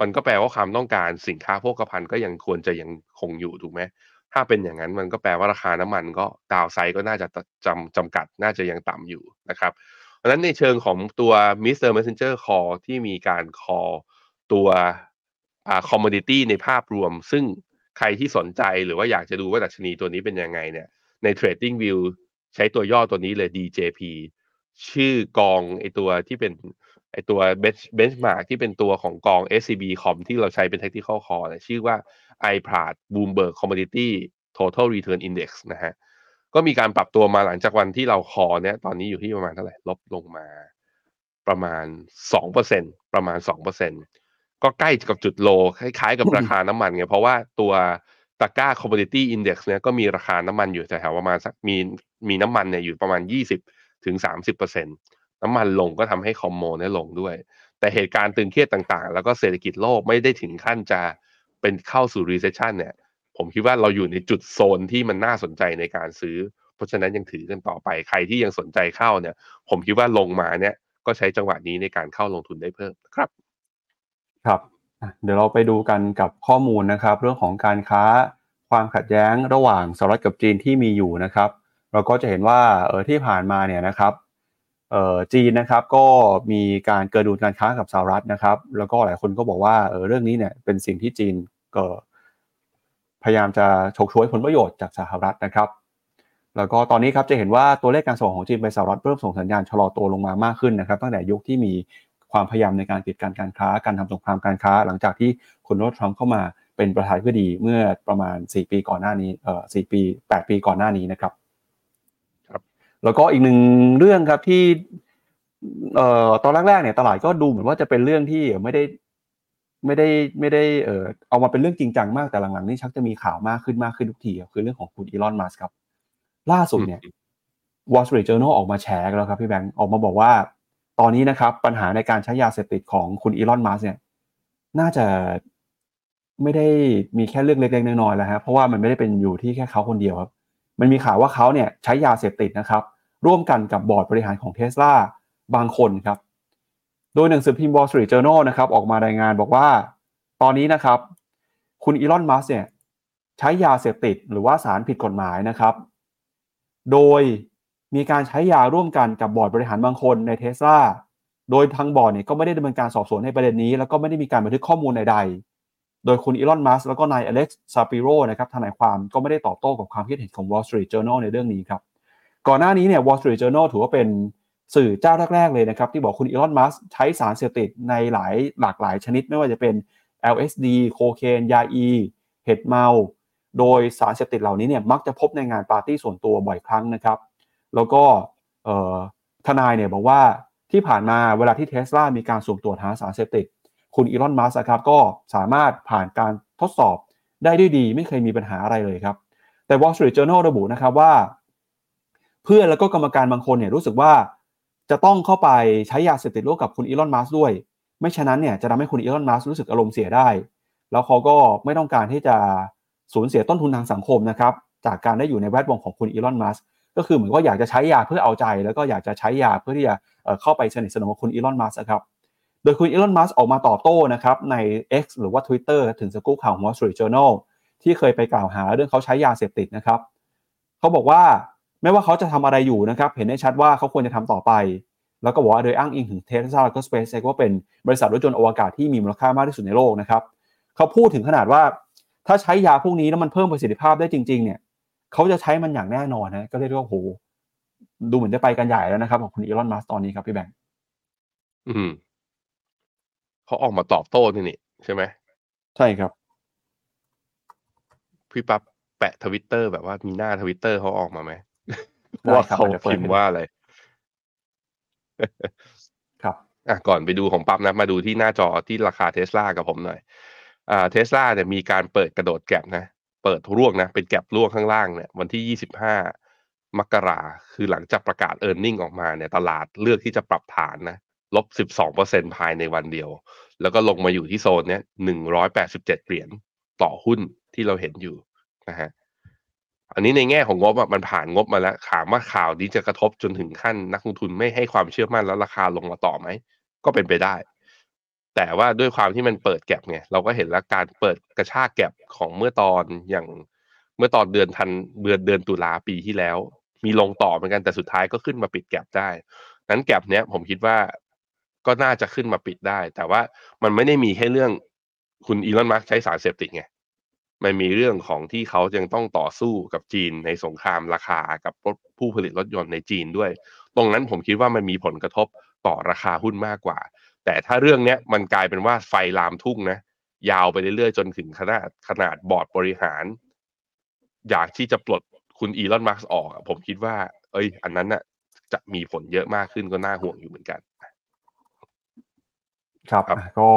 มันก็แปลว่าความต้องการสินค้าโภคภัณฑ์ก็ยังควรจะยังคงอยู่ถูกไหมถ้าเป็นอย่างนั้นมันก็แปลว่าราคาน้ำมันก็ดาวไซก็น่าจะจำจำกัดน่าจะยังต่ำอยู่นะครับเพราะฉะนั้นในเชิงของตัว Mr. Messenger Call ที่มีการ call ตัวอ่าคอมมดิตี้ในภาพรวม ซึ่งใครที่สนใจหรือว่าอยากจะดูว่าดัชนีตัวนี้เป็นยังไงเนี่ยใน Trading View ใช้ตัวย่อตัวนี้เลย DJP ชื่อกองไอตัวที่เป็น ไอตัวเบนช์เบนช์มาร์กที่เป็นตัวของกอง SCB คอมที่เราใช้เป็น technical call เนี่ยชื่อว่า iPrad Bloomberg Commodity Total Return Index นะฮะก็มีการปรับตัวมาหลังจากวันที่เราคอเนี่ยตอนนี้อยู่ที่ประมาณเท่าไหร่ ลบลงมา ประมาณ 2%ประมาณ 2%ก็ใกล้กับจุดโล คล้ายๆกับราคาน้ำมันไงเพราะว่าตัวตะกร้า commodity index เนี่ยก็มีราคาน้ำมันอยู่แถวๆประมาณสักมีมีน้ำมันเนี่ยอยู่ประมาณ 20ถึง30%น้ น้ำมันลงก็ทำให้คอมโมเนี่ยลงด้วย แต่เหตุการณ์ตึงเครียดต่างๆ แล้วก็เศรษฐกิจโลกไม่ได้ถึงขั้นจะเป็นเข้าสู่ recession เนี่ย ผมคิดว่าเราอยู่ในจุดโซนที่มันน่าสนใจในการซื้อ เพราะฉะนั้นยังถือกันต่อไปใครที่ยังสนใจเข้าเนี่ย ผมคิดว่าลงมาเนี่ยก็ใช้จังหวะนี้ในการเข้าลงทุนได้เพิ่มครับ ครับเดี๋ยวเราไปดูกันกับข้อมูลนะครับ เรื่องของการค้าความขัดแย้งระหว่างสหรัฐกับจีนที่มีอยู่นะครับ เราก็จะเห็นว่าเออที่ผ่านมาเนี่ยนะครับ จีนนะครับก็มีการเกิดดุลการค้ากับสหรัฐนะครับ แล้วก็หลายคนก็บอกว่าเออเรื่องนี้เนี่ยเป็นสิ่งที่จีนก็พยายามจะฉกฉวยผลประโยชน์จากสหรัฐนะครับ แล้วก็ตอนนี้ครับจะเห็นว่าตัวเลขการส่งของจีนไปสหรัฐเริ่มส่งสัญญาณชะลอตัวลงมามากขึ้นนะครับ ตั้งแต่ยุคที่มีความพยายามในการปิดการการค้า การทำสงครามการค้า หลังจากที่คุณโดนัลด์ทรัมป์เข้ามาเป็นประธานาธิบดีเมื่อประมาณ 4 ปีก่อนหน้านี้เอ่อ4ปี 8 ปีก่อนหน้านี้นะครับ แล้วก็อีกหนึ่งเรื่องครับที่เอ่อตอนแรกๆเนี่ยตลาดก็ดูเหมือนว่าจะเป็นเรื่องที่ไม่ได้ไม่ได้ไม่ได้เอ่อเอามาเป็นเรื่องจริงจังมากแต่หลังๆนี่ชักจะมีข่าวมากขึ้นมากขึ้นทุกทีครับคือเรื่องของคุณอีลอนมัสครับ ล่าสุดเนี่ย Wall Street Journal ออกมาแฉกันแล้วครับพี่แบงค์ออกมาบอกว่า ตอนนี้นะครับ ปัญหาในการใช้ยาเสพติดของคุณอีลอนมัสเนี่ยน่าจะไม่ได้มีแค่เรื่องเล็กๆน้อยๆแล้วฮะเพราะว่ามันไม่ได้เป็นอยู่ที่แค่เขาคนเดียวครับ มันมีข่าวว่าเขาเนี่ยใช้ยาเสพติดนะครับ ร่วมกันกับบอร์ดบริหารของเทสลาบางคนครับ โดยหนังสือพิมพ์ Wall Street Journal นะครับออกมารายงานบอกว่า ตอนนี้นะครับ คุณอีลอนมัสเนี่ยใช้ยาเสพติดหรือว่าสารผิดกฎหมายนะครับ โดยมีการใช้ยาร่วมกันกับบอร์ดบริหารบางคนในเทสลาโดยทางบอร์ดเนี่ยก็ไม่ได้ดำเนินการสอบสวนในประเด็นนี้ แล้วก็ไม่ได้มีการบันทึกข้อมูลใดๆ โดยคุณอีลอน มัสแล้วก็นายอเล็กซ์ซาปิโรนะครับทนายความก็ไม่ได้ตอบโต้กับความคิดเห็นของ Wall Street Journal ในเรื่องนี้ครับ ก่อนหน้านี้เนี่ย Wall Street Journal ถือว่าเป็นสื่อเจ้าแรก ๆ เลยนะครับ ที่บอกคุณอีลอน มัสใช้สารเสพติดในหลายหลากหลายชนิด ไม่ว่าจะเป็น LSD โคเคนยาอีเห็ดเมา โดยสารเสพติดเหล่านี้เนี่ยมักจะพบในงานปาร์ตี้ส่วนตัวบ่อยครั้งนะครับ แล้วก็ทนายเนี่ยบอกว่าที่ผ่านมาเวลาที่เทสลามีการสุ่มตรวจหาสารเสพติด คุณอีลอนมัสครับก็สามารถผ่านการทดสอบได้ด้วยดี ไม่เคยมีปัญหาอะไรเลยครับ แต่ Wall Street Journal ระบุนะครับว่า เพื่อนแล้วก็กรรมการบางคนเนี่ยรู้สึกว่าจะต้องเข้าไปใช้ยาเสพติดร่วมกับคุณอีลอนมัสด้วย ไม่ฉะนั้นเนี่ยจะทำให้คุณอีลอนมัสรู้สึกอารมณ์เสียได้ แล้วเขาก็ไม่ต้องการที่จะสูญเสียต้นทุนทางสังคมนะครับจากการได้อยู่ในแวดวงของคุณอีลอนมัสก์ก็คือเหมือนว่าอยากจะใช้ยาเพื่อเอาใจ แล้วก็อยากจะใช้ยาเพื่อที่จะเข้าไปสนิทสนมกับคุณอีลอนมัสครับ ดยคุณอีลอน มัสออกมาตอบโต้นะครับใน X หรือว่า Twitter ถึงสกู๊ปข่าวของ Wall Street Journal ที่เคยไปกล่าวหาเรื่องเขาใช้ยาเสพติดนะครับเขาบอกว่าไม่ว่าเขาจะทำอะไรอยู่นะครับ เห็นได้ชัดว่าเขาควรจะทำต่อไป แล้วก็บอกว่าโดยอ้างอิงถึงเทสลาและก็ SpaceX ว่าเป็นบริษัทรถยนต์อวกาศที่มีมูลค่ามากที่สุดในโลกนะครับเขาพูดถึงขนาดว่า ถ้าใช้ยาพวกนี้แล้วมันเพิ่มประสิทธิภาพได้จริง ๆ เนี่ยเขาจะใช้มันอย่างแน่นอนนะก็เรียกว่าโหดูเหมือนจะไปกันใหญ่แล้วนะครับของคุณอีลอนมัสตอนนี้ครับพี่แบงค์อืม เขาออกมาตอบโต้นี่นี่ใช่ไหมใช่ครับ พี่ปั๊บแปะทวิตเตอร์แบบว่ามีหน้าทวิตเตอร์เขาออกมาไหมได้ว่าครับเขาเดี๋ยวเปิดพิมพ์ว่าอะไรครับอะก่อนไปดูของปั๊บนะ มาดูที่หน้าจอที่ราคาเทสลากับผมหน่อย อ่าเทสลาเนี่ยมีการเปิดกระโดด gap นะ เปิดร่วงนะ เป็น gap ร่วงข้างล่างเนี่ย วันที่25มกราคือหลังจากประกาศ e a r n i n g ออกมาเนี่ย ตลาดเลือกที่จะปรับฐานนะ ลบ 12%ภายในวันเดียว แล้วก็ลงมาอยู่ที่โซนเนี้ย 187 เหรียญต่อหุ้นที่เราเห็นอยู่นะฮะ อันนี้ในแง่ของงบอะมันผ่านงบมาแล้ว ถามว่าข่าวนี้จะกระทบจนถึงขั้นนักลงทุนไม่ให้ความเชื่อมั่นแล้วราคาลงมาต่อไหม ก็เป็นไปได้ แต่ว่าด้วยความที่มันเปิดแก็บไงเราก็เห็นแล้วการเปิดกระชากแก็บของเมื่อตอนอย่างเมื่อตอนเดือนธันเดือนเดือนตุลาปีที่แล้ว มีลงต่อเหมือนกันแต่สุดท้ายก็ขึ้นมาปิดแก็บได้นั้นแก็บเนี้ยผมคิดว่า ก็น่าจะขึ้นมาปิดได้ แต่ว่ามันไม่ได้มีแค่เรื่องคุณอีลอนมัสใช้สารเสพติดไงมันมีเรื่องของที่เขายังต้องต่อสู้กับจีนในสงครามราคากับรถผู้ผลิตรถยนต์ในจีนด้วย ตรงนั้นผมคิดว่ามันมีผลกระทบต่อราคาหุ้นมากกว่า แต่ถ้าเรื่องเนี้ยมันกลายเป็นว่าไฟลามทุ่งนะ ยาวไปเรื่อยๆ จนถึงขนาดขนาดบอร์ดบริหาร อยากที่จะปลดคุณอีลอนมาร์ออก ผมคิดว่า เอ้ย อันนั้นน่ะจะมีผลเยอะมากขึ้นก็น่าห่วงอยู่เหมือนกัน ครับครับอะก็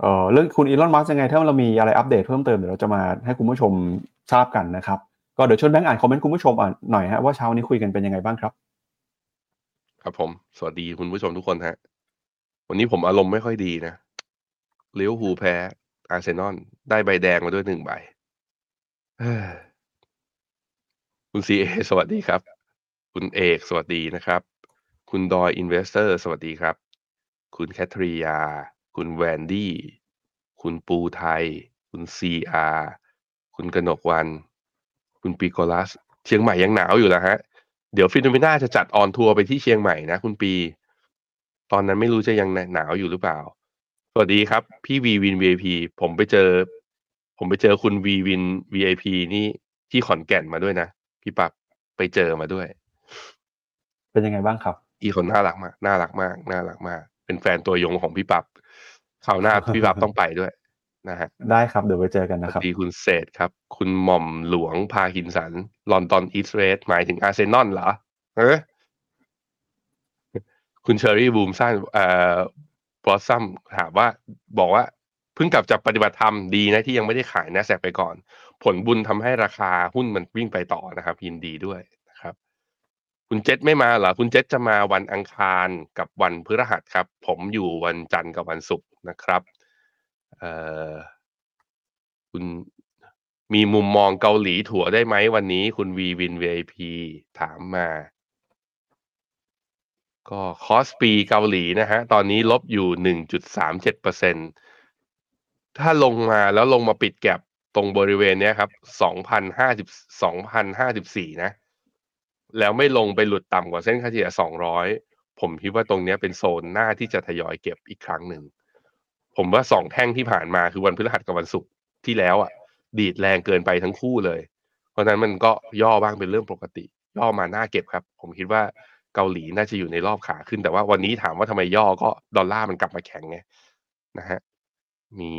เอ่อเรื่องคุณอีลอนมัสก์ยังไง ถ้าเรามีอะไรอัปเดตเพิ่มเติมเดี๋ยวเราจะมาให้คุณผู้ชมทราบกันนะครับ ก็เดี๋ยวชวนแบงค์อ่านคอมเมนต์คุณผู้ชมอ่านหน่อยฮะว่าเช้านี้คุยกันเป็นยังไงบ้างครับ ครับผม สวัสดีคุณผู้ชมทุกคนฮะ วันนี้ผมอารมณ์ไม่ค่อยดีนะลิเวอร์พูลแพ้อาร์เซนอลได้ใบแดงมาด้วยหนึ่งใบเฮ้ยคุณซีเอสวัสดีครับ คุณเอกสวัสดีนะครับ คุณดอย Investor สวัสดีครับ คุณแคทริยา คุณแวนดี้ คุณปูไทย คุณซีอาคุณกนกวัน คุณปีโกลัส เชียงใหม่ยังหนาวอยู่แล้วฮะ เดี๋ยว Finnomena จะจัด on tour ไปที่เชียงใหม่นะคุณปี ตอนนั้นไม่รู้จะยังหนาวอยู่หรือเปล่า สวัสดีครับ พี่วีวิน VIP ผมไปเจอ ผมไปเจอคุณวีวิน VIP นี่ที่ขอนแก่นมาด้วยนะ พี่ปับไปเจอมาด้วย เป็นยังไงบ้างครับ อีคนน่ารักมาก น่ารักมาก น่ารักมาก เป็นแฟนตัวยงของพี่ปับคราวหน้าพี่ปับต้องไปด้วยนะฮะได้ครับเดี๋ยวไปเจอกันนะครับสวัสดีคุณเศษครับ คุณหม่อมหลวงพาคินสัน London is red หมายถึงอาร์เซนอลเหรอเออคุณ Cherry บูมสร้างเอ่อ Blossom ถามว่าบอกว่าเพิ่งกลับจากปฏิบัติธรรมดีนะที่ยังไม่ได้ขายนะแสกไปก่อน ผลบุญทำให้ราคาหุ้นมันวิ่งไปต่อนะครับ ยินดีด้วยนะ คุณเจษไม่มาเหรอคุณเจษจะมาวันอังคารกับวันพฤหัสครับ ผมอยู่วันจันทร์กับวันศุกร์นะครับเอ่อคุณมีมุมมองเกาหลีถั่วได้ไหมวันนี้ คุณวีวิน VIP ถามมา ก็คอสปีเกาหลีนะฮะ ตอนนี้ลบอยู่หนึ่งจุดสามเจ็ดเปอร์เซ็นถ้าลงมาแล้วลงมาปิดแก็บตรงบริเวณเนี้ยครับสองพันห้าสิบสองพันห้าสิบสี่นะ แล้วไม่ลงไปหลุดต่ำกว่าเส้นค่าเฉลี่ยสองร้อยผมคิดว่าตรงนี้เป็นโซนหน้าที่จะทยอยเก็บอีกครั้งหนึ่ง ผมว่าสองแท่งที่ผ่านมาคือวันพฤหัสกับวันศุกร์ที่แล้วอะ ดีดแรงเกินไปทั้งคู่เลย เพราะฉะนั้นมันก็ย่อบ้างเป็นเรื่องปกติ ย่อมาหน้าเก็บครับ ผมคิดว่าเกาหลีน่าจะอยู่ในรอบขาขึ้นแต่ว่าวันนี้ถามว่าทำไมย่อก็ดอลลาร์มันกลับมาแข็งไงนะฮะมี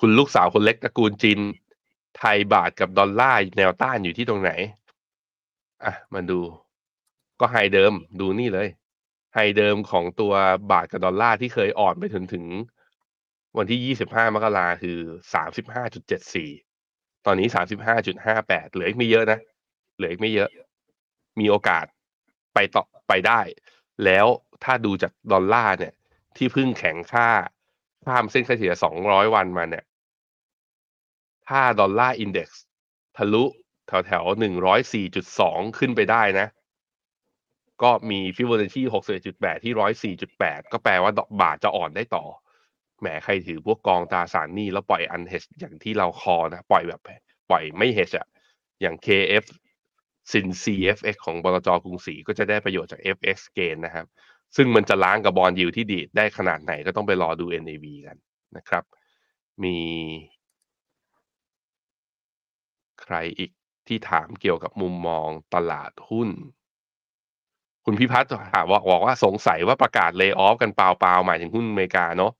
คุณลูกสาวคนเล็กตระกูลจินไทยบาทกับดอลลาร์แนวต้านอยู่ที่ตรงไหน อะมาดู ก็ไฮเดิมดูนี่เลย ไฮเดิมของตัวบาทกับดอลลาร์ที่เคยอ่อนไปถึงถึง วันที่ 25 มกราคือ 35.74 ตอนนี้ 35.58 เหลืออีกไม่เยอะนะ เหลืออีกไม่เยอะ มีโอกาสไปต่อไปได้ แล้วถ้าดูจากดอลลาร์เนี่ย ที่เพิ่งแข็งค่าข้ามเส้นค่าเฉลี่ย 200 วันมาเนี่ย ถ้า Dollar Index ทะลุ แถวแถว104.2ขึ้นไปได้นะ ก็มีฟิโบนัชชี61.8ที่104.8ก็แปลว่าบาทจะอ่อนได้ต่อ แหมใครถือพวกกองตราสารหนี้แล้วปล่อยอันเฮชอย่างที่เรา call นะ ปล่อยแบบปล่อยไม่เฮชอะอย่าง KF-SINCFX ของบลจกรุงศรีก็จะได้ประโยชน์จาก FX เกนนะครับ ซึ่งมันจะล้างกับ bond yield ที่ดีดได้ขนาดไหนก็ต้องไปรอดู NAV กันนะครับ มี ใครอีก ที่ถามเกี่ยวกับมุมมองตลาดหุ้น คุณพิพัฒน์ถามว่าบอกว่าสงสัยว่าประกาศเล y o อ f กันเปล่าๆหมายถึงหุ้นอเมริกาเนาะ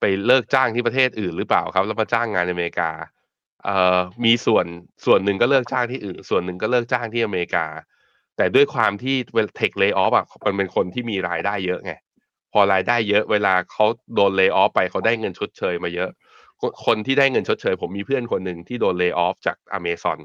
ไปเลิกจ้างที่ประเทศอื่นหรือเปล่าครับ แล้วมาจ้างงานในอเมริกาเอ่อมีส่วนส่วนหนึ่งก็เลิกจ้างที่อื่น ส่วนหนึ่งก็เลิกจ้างที่อเมริกา แต่ด้วยความที่เทคเล y o อ f อะมันเป็นคนที่มีรายได้เยอะไงพอรายได้เยอะเวลาเขาโดนเล y o อ f ไปเขาได้เงินชดเชยมาเยอะ คนที่ได้เงินชดเชย ผมมีเพื่อนคนหนึ่งที่โดนเล y o อ f จากอเมซอน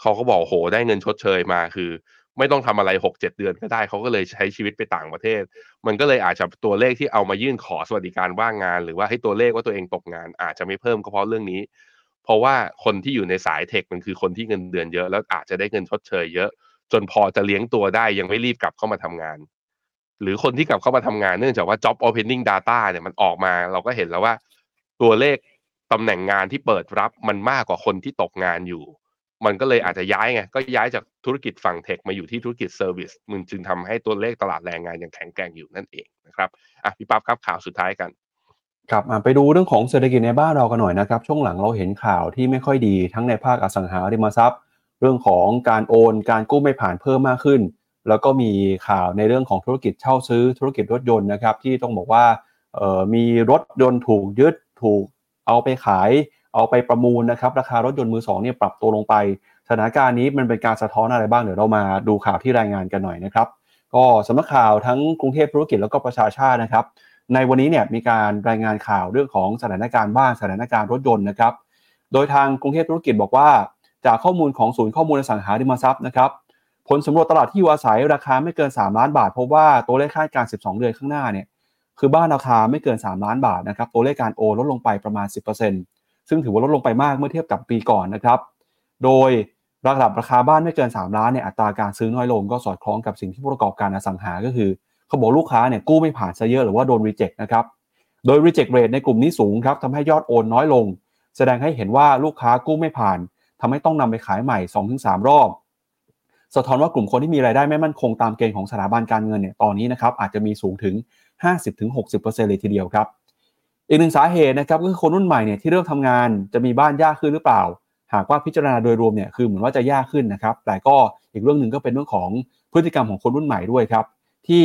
เขาก็บอกโหได้เงินชดเชยมาคือ ไม่ต้องทำอะไรหกเจ็ดเดือนก็ได้เขาก็เลยใช้ชีวิตไปต่างประเทศ มันก็เลยอาจจะตัวเลขที่เอามายื่นขอสวัสดิการว่างงาน หรือว่าให้ตัวเลขว่าตัวเองตกงาน อาจจะไม่เพิ่มก็เพราะเรื่องนี้ เพราะว่าคนที่อยู่ในสายเทคมันคือคนที่เงินเดือนเยอะ แล้วอาจจะได้เงินชดเชยเยอะ จนพอจะเลี้ยงตัวได้ยังไม่รีบกลับเข้ามาทำงาน หรือคนที่กลับเข้ามาทำงานเนื่องจากว่า job opening data เนี่ยมันออกมาเราก็เห็นแล้วว่า ตัวเลขตำแหน่งงานที่เปิดรับมันมากกว่าคนที่ตกงานอยู่ มันก็เลยอาจจะย้ายไงก็ย้ายจากธุรกิจฝั่งเทคมาอยู่ที่ธุรกิจเซอร์วิสมันจึงทำให้ตัวเลขตลาดแรงงานยังแข็งแกร่งอยู่นั่นเองนะครับอะพี่ปั๊บครับข่าวสุดท้ายกันครับอะไปดูเรื่องของเศรษฐกิจในบ้านเรากันหน่อยนะครับช่วงหลังเราเห็นข่าวที่ไม่ค่อยดีทั้งในภาคอสังหาริมทรัพย์ เรื่องของการโอนการกู้ไม่ผ่านเพิ่มมากขึ้น แล้วก็มีข่าวในเรื่องของธุรกิจเช่าซื้อธุรกิจรถยนต์นะครับที่ต้องบอกว่ามีรถยนต์ถูกยึดถูกเอาไปขาย เอาไปประมูลนะครับราคารถยนต์มือสองเนี่ยปรับตัวลงไปสถานการณ์นี้มันเป็นการสะท้อนอะไรบ้างเดี๋ยวเรามาดูข่าวที่รายงานกันหน่อยนะครับ ก็สำนักข่าวทั้งกรุงเทพธุรกิจแล้วก็ประชาชาตินะครับ ในวันนี้เนี่ยมีการรายงานข่าวเรื่องของสถานการณ์บ้านสถานการณ์รถยนต์นะครับ โดยทางกรุงเทพธุรกิจบอกว่า จากข้อมูลของศูนย์ข้อมูลอสังหาริมทรัพย์นะครับผลสำรวจตลาดที่อยู่อาศัยราคาไม่เกิน 3 ล้านบาทพบว่าตัวเลขคาดการ 12 เดือนข้างหน้าเนี่ยคือบ้านราคาไม่เกิน 3 ล้านบาทนะครับตัวเลขการโอลดลงไปประมาณ 10% ซึ่งถือว่าลดลงไปมากเมื่อเทียบกับปีก่อนนะครับ โดยระดับราคาบ้านไม่เกิน 3 ล้านเนี่ยอัตราการซื้อน้อยลงก็สอดคล้องกับสิ่งที่ผู้ประกอบการอสังหา ก็คือเขาบอกลูกค้าเนี่ยกู้ไม่ผ่านซะเยอะหรือว่าโดนรีเจ็คนะครับ โดยรีเจ็คเรทในกลุ่มนี้สูงครับทำให้ยอดโอนน้อยลง แสดงให้เห็นว่าลูกค้ากู้ไม่ผ่านทำให้ต้องนำไปขายใหม่ 2-3 รอบ สะท้อนว่ากลุ่มคนที่มีรายได้ไม่มั่นคงตามเกณฑ์ของสถาบันการเงินเนี่ยตอนนี้นะครับอาจจะมีสูงถึง 50-60%เลยทีเดียวครับ อีกหนึ่งสาเหตุนะครับก็คือคนรุ่นใหม่เนี่ยที่เริ่มทำงานจะมีบ้านยากขึ้นหรือเปล่า หากว่าพิจารณาโดยรวมเนี่ยคือเหมือนว่าจะยากขึ้นนะครับ แต่ก็อีกเรื่องหนึ่งก็เป็นเรื่องของพฤติกรรมของคนรุ่นใหม่ด้วยครับ ที่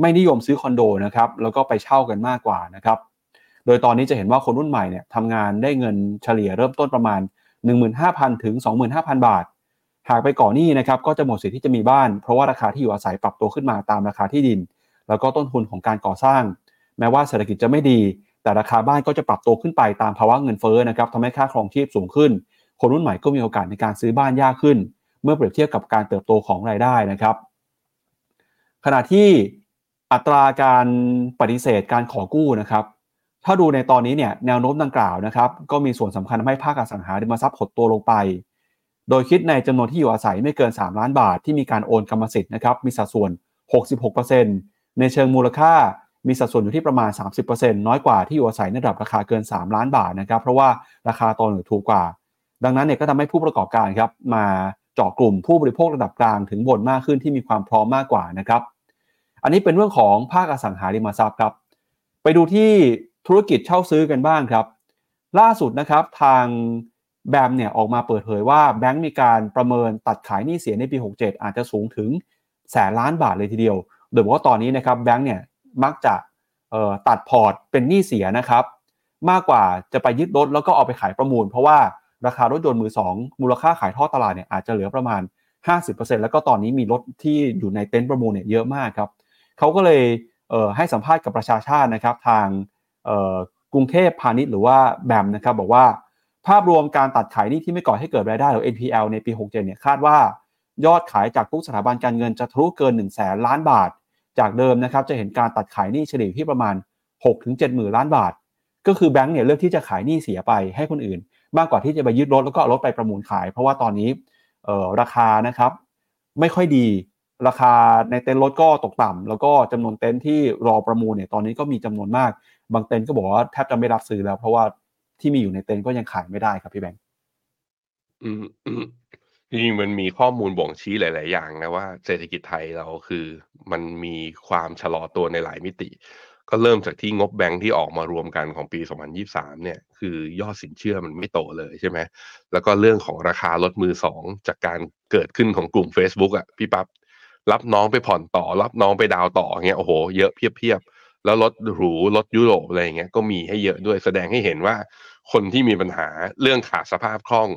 ไม่นิยมซื้อคอนโดนะครับแล้วก็ไปเช่ากันมากกว่านะครับ โดยตอนนี้จะเห็นว่าคนรุ่นใหม่เนี่ยทำงานได้เงินเฉลี่ยเริ่มต้นประมาณ 15,000 ถึง 25,000 บาท หากไปก่อหนี้นะครับก็จะหมดสิทธิ์ที่จะมีบ้าน เพราะว่าราคาที่อยู่อาศัยปรับตัวขึ้นมาตามราคาที่ดิน แล้วก็ต้นทุนของการก่อสร้าง แม้ว่าเศรษฐกิจจะไม่ดี แต่ราคาบ้านก็จะปรับตัวขึ้นไปตามภาวะเงินเฟ้อนะครับทำให้ค่าครองชีพสูงขึ้น คนรุ่นใหม่ก็มีโอกาสในการซื้อบ้านยากขึ้น เมื่อเปรียบเทียบกับการเติบโตของรายได้นะครับ ขณะที่อัตราการปฏิเสธการขอกู้นะครับ ถ้าดูในตอนนี้เนี่ยแนวโน้มดังกล่าวนะครับ ก็มีส่วนสำคัญทำให้ภาคอสังหาริมทรัพย์หดตัวลงไป โดยคิดในจำนวนที่อยู่อาศัยไม่เกิน 3 ล้านบาทที่มีการโอนกรรมสิทธิ์นะครับมีสัดส่วน 66%ในเชิงมูลค่า มีสัดส่วนอยู่ที่ประมาณ 30%น้อยกว่าที่อยู่อาศัยในระดับราคาเกิน 3 ล้านบาทนะครับ เพราะว่าราคาตอนหนึ่งถูกกว่า ดังนั้นเนี่ยก็ทำให้ผู้ประกอบการครับมาเจาะกลุ่มผู้บริโภคระดับกลางถึงบนมากขึ้นที่มีความพร้อมมากกว่านะครับ อันนี้เป็นเรื่องของภาคอสังหาริมทรัพย์ครับ ไปดูที่ธุรกิจเช่าซื้อกันบ้างครับ ล่าสุดนะครับทางแบมเนี่ยออกมาเปิดเผยว่าแบงก์มีการประเมินตัดขายหนี้เสียในปี 67 อาจจะสูงถึงแสนล้านบาทเลยทีเดียว โดยบอกว่าตอนนี้นะครับแบงก์เนี่ย มักจะตัดพอร์ตเป็นหนี้เสียนะครับ มากกว่าจะไปยึดรถแล้วก็เอาไปขายประมูล เพราะว่าราคารถยนต์มือ 2 มูลค่าขายทอดตลาดเนี่ยอาจจะเหลือประมาณ 50%แล้วก็ตอนนี้มีรถที่อยู่ในเต็นท์ประมูลเนี่ยเยอะมากครับเขาก็เลยเให้สัมภาษณ์กับประชาชาตินะครับ ทางกรุงเทพพาณิชย์หรือว่าแบมนะครับบอกว่าภาพรวมการตัดขายนี่ที่ไม่ก่อให้เกิดรายได้หรือ NPL ในปี 67 เนี่ยคาดว่ายอดขายจากทุกสถาบันการเงินจะทะลุเกิน 1 0 0 0 0แสนล้านบาท จากเดิมนะครับจะเห็นการตัดขายหนี่เฉลี่ยที่ประมาณ 6-7หมื่นล้านบาท ก็คือแบงก์เนี่ยเลือกที่จะขายหนี้เสียไปให้คนอื่น มากกว่าที่จะไปยึดรถแล้วก็เอารถไปประมูลขาย เพราะว่าตอนนี้ราคานะครับไม่ค่อยดีราคาในเต็นท์รถก็ตกต่ำแล้วก็จำนวนเต็นท์ที่รอประมูลเนี่ยตอนนี้ก็มีจำนวนมาก บางเต็นท์ก็บอกว่าแทบจะไม่รับซื้อแล้ว เพราะว่าที่มีอยู่ในเต็นท์ก็ยังขายไม่ได้ครับพี่แบงค์อืม จริงๆมันมีข้อมูลบ่งชี้หลาย ๆ อย่างนะว่าเศรษฐกิจไทยเราคือมันมีความชะลอตัวในหลายมิติ ก็เริ่มจากที่งบแบงค์ที่ออกมารวมกันของปี 2023 เนี่ย คือยอดสินเชื่อมันไม่โตเลยใช่ไหมแล้วก็เรื่องของราคารถมือสองจากการเกิดขึ้นของกลุ่ม Facebook อะพี่ปับ๊บรับน้องไปผ่อนต่อ รับน้องไปดาวต่อเงี้ยโอ้โห เยอะเพียบ แล้วรถหรูรถยุโรปอะไรเงี้ยก็มีให้เยอะด้วยแสดงให้เห็นว่า คนที่มีปัญหาเรื่องขาดสภาพคล่อง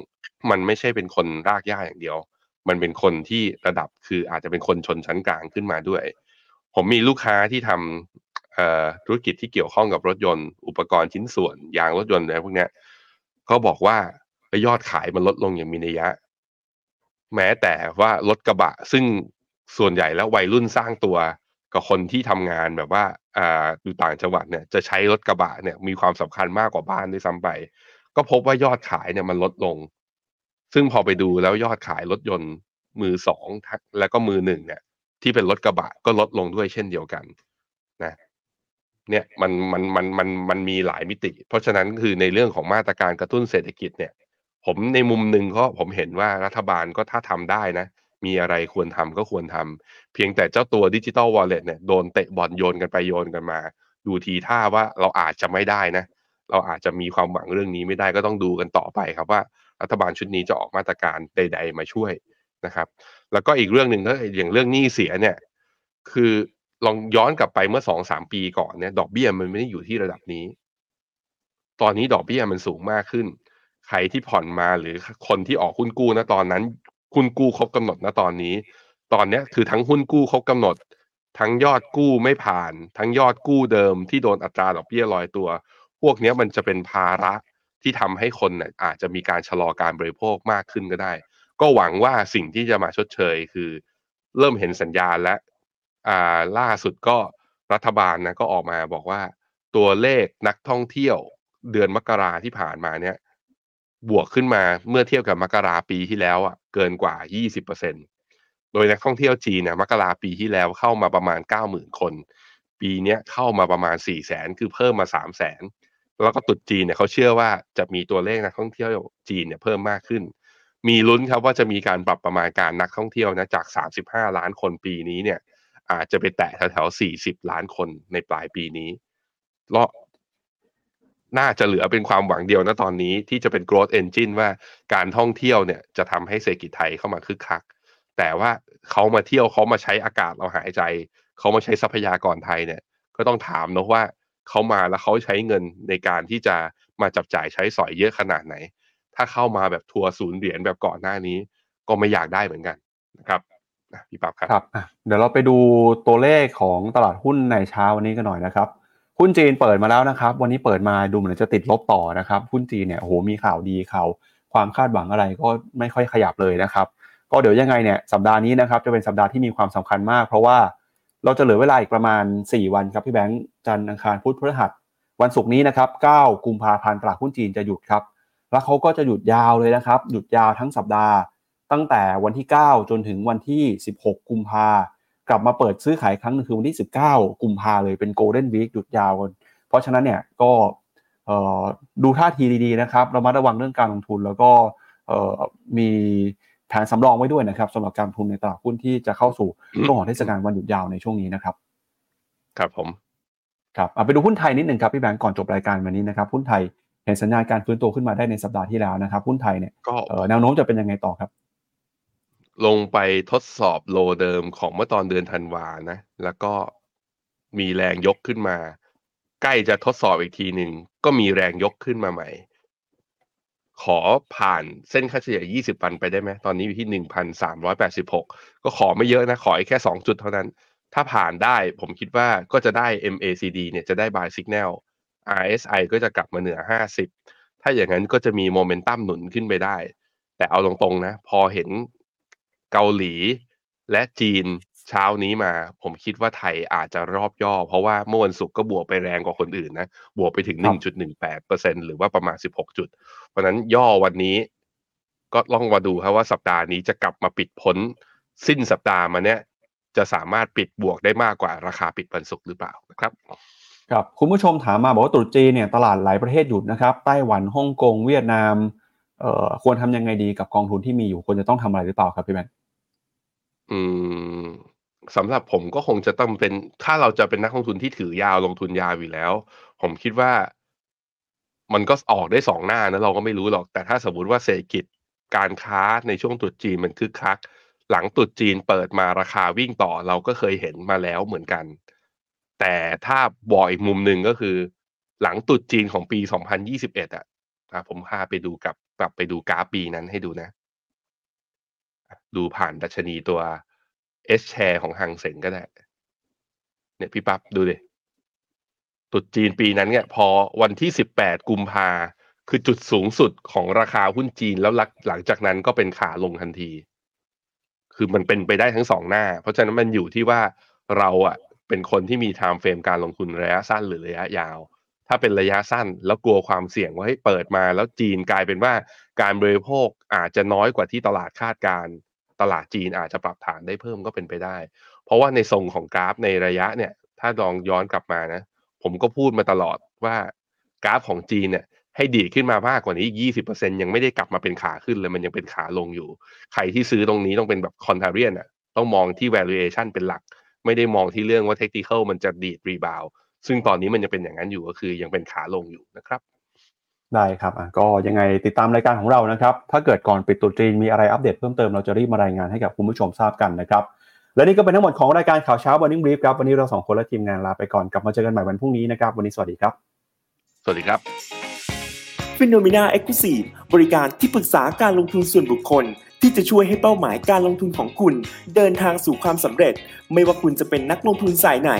มันไม่ใช่เป็นคนรากหญ้าอย่างเดียว มันเป็นคนที่ระดับคืออาจจะเป็นคนชนชั้นกลางขึ้นมาด้วย ผมมีลูกค้าที่ทำธุรกิจที่เกี่ยวข้องกับรถยนต์ อุปกรณ์ชิ้นส่วนยางรถยนต์อะไรพวกนี้เขาบอกว่ายอดขายมันลดลงอย่างมีนัยยะ แม้แต่ว่ารถกระบะ ซึ่งส่วนใหญ่แล้ววัยรุ่นสร้างตัว กับคนที่ทำงานแบบว่าอ่าอยู่ต่างจังหวัดเนี่ยจะใช้รถกระบะเนี่ยมีความสำคัญมากกว่าบ้านด้วยซ้ำไป ก็พบว่ายอดขายเนี่ยมันลดลง ซึ่งพอไปดูแล้วยอดขายรถยนต์มือสองแล้วก็มือหนึ่งเนี่ย ที่เป็นรถกระบะก็ลดลงด้วยเช่นเดียวกันนะเนี่ยมันมันมันมันมันมีหลายมิติ เพราะฉะนั้นคือในเรื่องของมาตรการกระตุ้นเศรษฐกิจเนี่ย ผมในมุมหนึ่งก็ผมเห็นว่ารัฐบาลก็ถ้าทำได้นะ มีอะไรควรทำก็ควรทำเพียงแต่เจ้าตัวดิจิตอลวอลเล็ตเนี่ยโดนเตะบอลโยนกันไปโยนกันมา ดูทีท่าว่าเราอาจจะไม่ได้นะ เราอาจจะมีความหวังเรื่องนี้ไม่ได้ก็ต้องดูกันต่อไปครับว่ารัฐบาลชุดนี้จะออกมาตรการใด ๆ มาช่วยนะครับ แล้วก็อีกเรื่องหนึ่งก็อย่างเรื่องหนี้เสียเนี่ย คือลองย้อนกลับไปเมื่อสองสามปีก่อนเนี่ย ดอกเบี้ยมันไม่ได้อยู่ที่ระดับนี้ ตอนนี้ดอกเบี้ยมันสูงมากขึ้น ใครที่ผ่อนมาหรือคนที่ออกหุ้นกู้นะตอนนั้น หุ้นกู้ครบกำหนดนะตอนนี้ ตอนเนี้ยคือทั้งหุ้นกู้ครบกำหนด ทั้งยอดกู้ไม่ผ่าน ทั้งยอดกู้เดิมที่โดนอัตราดอกเบี้ยลอยตัว พวกเนี้ยมันจะเป็นภาระที่ทำให้คนเนี่ยอาจจะมีการชะลอการบริโภคมากขึ้นก็ได้ ก็หวังว่าสิ่งที่จะมาชดเชยคือ เริ่มเห็นสัญญาณและอ่าล่าสุดก็รัฐบาลนะก็ออกมาบอกว่า ตัวเลขนักท่องเที่ยวเดือนมกราที่ผ่านมาเนี่ย บวกขึ้นมาเมื่อเทียบกับมกราปีที่แล้วอะเกินกว่า 20%โดยนักท่องเที่ยวจีนเนี่ยมกราปีที่แล้วเข้ามาประมาณ 90,000 คน ปีนี้เข้ามาประมาณ 400,000คือเพิ่มมา 300,000แล้วก็ตุดจีนเนี่ยเขาเชื่อว่าจะมีตัวเลขนักท่องเที่ยวจีนเนี่ยเพิ่มมากขึ้น มีลุ้นครับว่าจะมีการปรับประมาณการนักท่องเที่ยวนะจาก 35 ล้านคนปีนี้เนี่ยอาจจะไปแตะแถวๆ40 ล้านคนในปลายปีนี้ล น่าจะเหลือเป็นความหวังเดียวนะตอนนี้ที่จะเป็น growth engine ว่าการท่องเที่ยวเนี่ยจะทำให้เศรษฐกิจไทยเข้ามาคึกคัก แต่ว่าเขามาเที่ยวเขามาใช้อากาศเราหายใจ เขามาใช้ทรัพยากรไทยเนี่ย ก็ต้องถามนะว่าเขามาแล้วเขาใช้เงินในการที่จะมาจับจ่ายใช้สอยเยอะขนาดไหน ถ้าเข้ามาแบบทัวร์ศูนย์เหรียญแบบก่อนหน้านี้ ก็ไม่อยากได้เหมือนกันนะครับพี่ปั๊บครับครับ เดี๋ยวเราไปดูตัวเลขของตลาดหุ้นในเช้าวันนี้กันหน่อยนะครับ หุ้นจีนเปิดมาแล้วนะครับ วันนี้เปิดมาดูเหมือนจะติดลบต่อนะครับหุ้นจีนเนี่ยโหมีข่าวดีข่าวความคาดหวังอะไรก็ไม่ค่อยขยับเลยนะครับ ก็เดี๋ยวยังไงเนี่ยสัปดาห์นี้นะครับจะเป็นสัปดาห์ที่มีความสำคัญมาก เพราะว่าเราจะเหลือเวลาอีกประมาณ 4 วันครับพี่แบงค์จันทร์อังคารพุธพฤหัสวันศุกร์นี้นะครับ 9 กุมภาพันธ์ตลาดหุ้นจีนจะหยุดครับ แล้วเขาก็จะหยุดยาวเลยนะครับ หยุดยาวทั้งสัปดาห์ ตั้งแต่วันที่ 9 จนถึงวันที่ 16 กุมภาพันธ์ กลับมาเปิดซื้อขายครั้งหนึงคือวันที่ 19 กุมภาเลยเป็นโกลเด้นวีคหยุดยาวกันเพราะฉะนั้นเนี่ยก็เอ่อดูท่าทีดีๆนะครับเรามาระวังเรื่องการลงทุนแล้วก็เอ่อมีแผนสำรองไว้ด้วยนะครับสำหรับการลงทุนในตลาดหุ้นที่จะเข้าสู่ช่วงของเทศกาลวันหยุดยาวในช่วงนี้นะครับ ครับผมครับเอาไปดูหุ้นไทยนิดหนึ่งครับพี่แบงก์ก่อนจบรายการวันนี้นะครับหุ้นไทยเห็นสัญญาณการฟื้นตัวขึ้นมาได้ในสัปดาห์ที่แล้วนะครับหุ้นไทยเนี่ยก็เอ่อแนวโน้มจะเป็นยังไงต่อครับ ลงไปทดสอบโลเดิมของเมื่อตอนเดือนธันวานะ แล้วก็มีแรงยกขึ้นมา ใกล้จะทดสอบอีกทีหนึ่งก็มีแรงยกขึ้นมาใหม่ ขอผ่านเส้นค่าเฉลี่ย 20 วันไปได้ไหมตอนนี้อยู่ที่ 1,386 ก็ขอไม่เยอะนะ ขอแค่ 2 จุดเท่านั้น ถ้าผ่านได้ผมคิดว่าก็จะได้ MACD เนี่ยจะได้ buy signal RSI ก็จะกลับมาเหนือ 50 ถ้าอย่างนั้นก็จะมีโมเมนตัมหนุนขึ้นไปได้ แต่เอาตรงๆนะ พอเห็น เกาหลีและจีนเช้านี้มา ผมคิดว่าไทยอาจจะรอบย่อ เพราะว่าเมื่อวันศุกร์ก็บวกไปแรงกว่าคนอื่นนะ บวกไปถึงครับ1.18%หรือว่าประมาณ 16 จุด เพราะฉะนั้นย่อวันนี้ ก็ลองมาดูครับว่าสัปดาห์นี้จะกลับมาปิดพ้น สิ้นสัปดาห์มาเนี้ยจะสามารถปิดบวกได้มากกว่าราคาปิดวันศุกร์หรือเปล่านะครับครับคุณผู้ชมถามมาบอกว่าตรุษจีนเนี่ยตลาดหลายประเทศหยุดนะครับไต้หวันฮ่องกงเวียดนามเอ่อควรทำยังไงดีกับกองทุนที่มีอยู่ควรจะต้องทำอะไรหรือเปล่าครับพี่แบงค์ อืม สำหรับผมก็คงจะต้องเป็น ถ้าเราจะเป็นนักลงทุนที่ถือยาวลงทุนยาวอยู่แล้ว ผมคิดว่า มันก็ออกได้สองหน้านะเราก็ไม่รู้หรอก แต่ถ้าสมมติว่าเศรษฐกิจการค้าในช่วงตรุษจีนมันคึกคัก หลังตรุษจีนเปิดมาราคาวิ่งต่อเราก็เคยเห็นมาแล้วเหมือนกัน แต่ถ้าบอกอีกมุมหนึ่งก็คือ หลังตรุษจีนของปี 2021 อะอะผมพาไปดูกลับกลับไปดูกราฟปีนั้นให้ดูนะ ดูผ่านดัชนีตัว S share ของหังเสงก็ได้ เนี่ยพี่ปั๊บดูดิตรุษจีนปีนั้นเนี่ยพอวันที่18กุมภาคือจุดสูงสุดของราคาหุ้นจีนแล้วหลังหลังจากนั้นก็เป็นขาลงทันที คือมันเป็นไปได้ทั้งสองหน้า เพราะฉะนั้นมันอยู่ที่ว่าเราอะเป็นคนที่มี time frame การลงทุนระยะสั้นหรือระยะยาว ถ้าเป็นระยะสั้นแล้วกลัวความเสี่ยงว่าให้เปิดมาแล้วจีนกลายเป็นว่าการบริโภคอาจจะน้อยกว่าที่ตลาดคาดการ ตลาดจีนอาจจะปรับฐานได้เพิ่มก็เป็นไปได้ เพราะว่าในทรงของกราฟในระยะเนี่ย ถ้าลองย้อนกลับมานะ ผมก็พูดมาตลอดว่ากราฟของจีนเนี่ยให้ดีดขึ้นมามากกว่านี้อีก 20%ยังไม่ได้กลับมาเป็นขาขึ้นเลย มันยังเป็นขาลงอยู่ ใครที่ซื้อตรงนี้ต้องเป็นแบบ contrarian อะ ต้องมองที่ valuation เป็นหลัก ไม่ได้มองที่เรื่องว่า technical มันจะดีด rebound ซึ่งตอนนี้มันยังเป็นอย่างนั้นอยู่ก็คือยังเป็นขาลงอยู่นะครับ ได้ครับอะก็ยังไงติดตามรายการของเรานะครับ ถ้าเกิดก่อนปิดตรุษจีนมีอะไรอัปเดตเพิ่มเติมเราจะรีบมารายงานให้กับคุณผู้ชมทราบกันนะครับ และนี่ก็เป็นทั้งหมดของรายการข่าวเช้า Morning Brief ครับ วันนี้เราสองคนและทีมงานลาไปก่อนกลับมาเจอกันใหม่วันพรุ่งนี้นะครับ วันนี้สวัสดีครับ สวัสดีครับ Finnomena Exclusive บริการที่ปรึกษาการลงทุนส่วนบุคคล ที่จะช่วยให้เป้าหมายการลงทุนของคุณ เดินทางสู่ความสำเร็จ ไม่ว่าคุณจะเป็นนักลงทุนสายไหน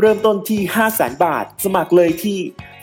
เริ่มต้นที่ 5 0 0 0 0 0 บาท สมัครเลยที่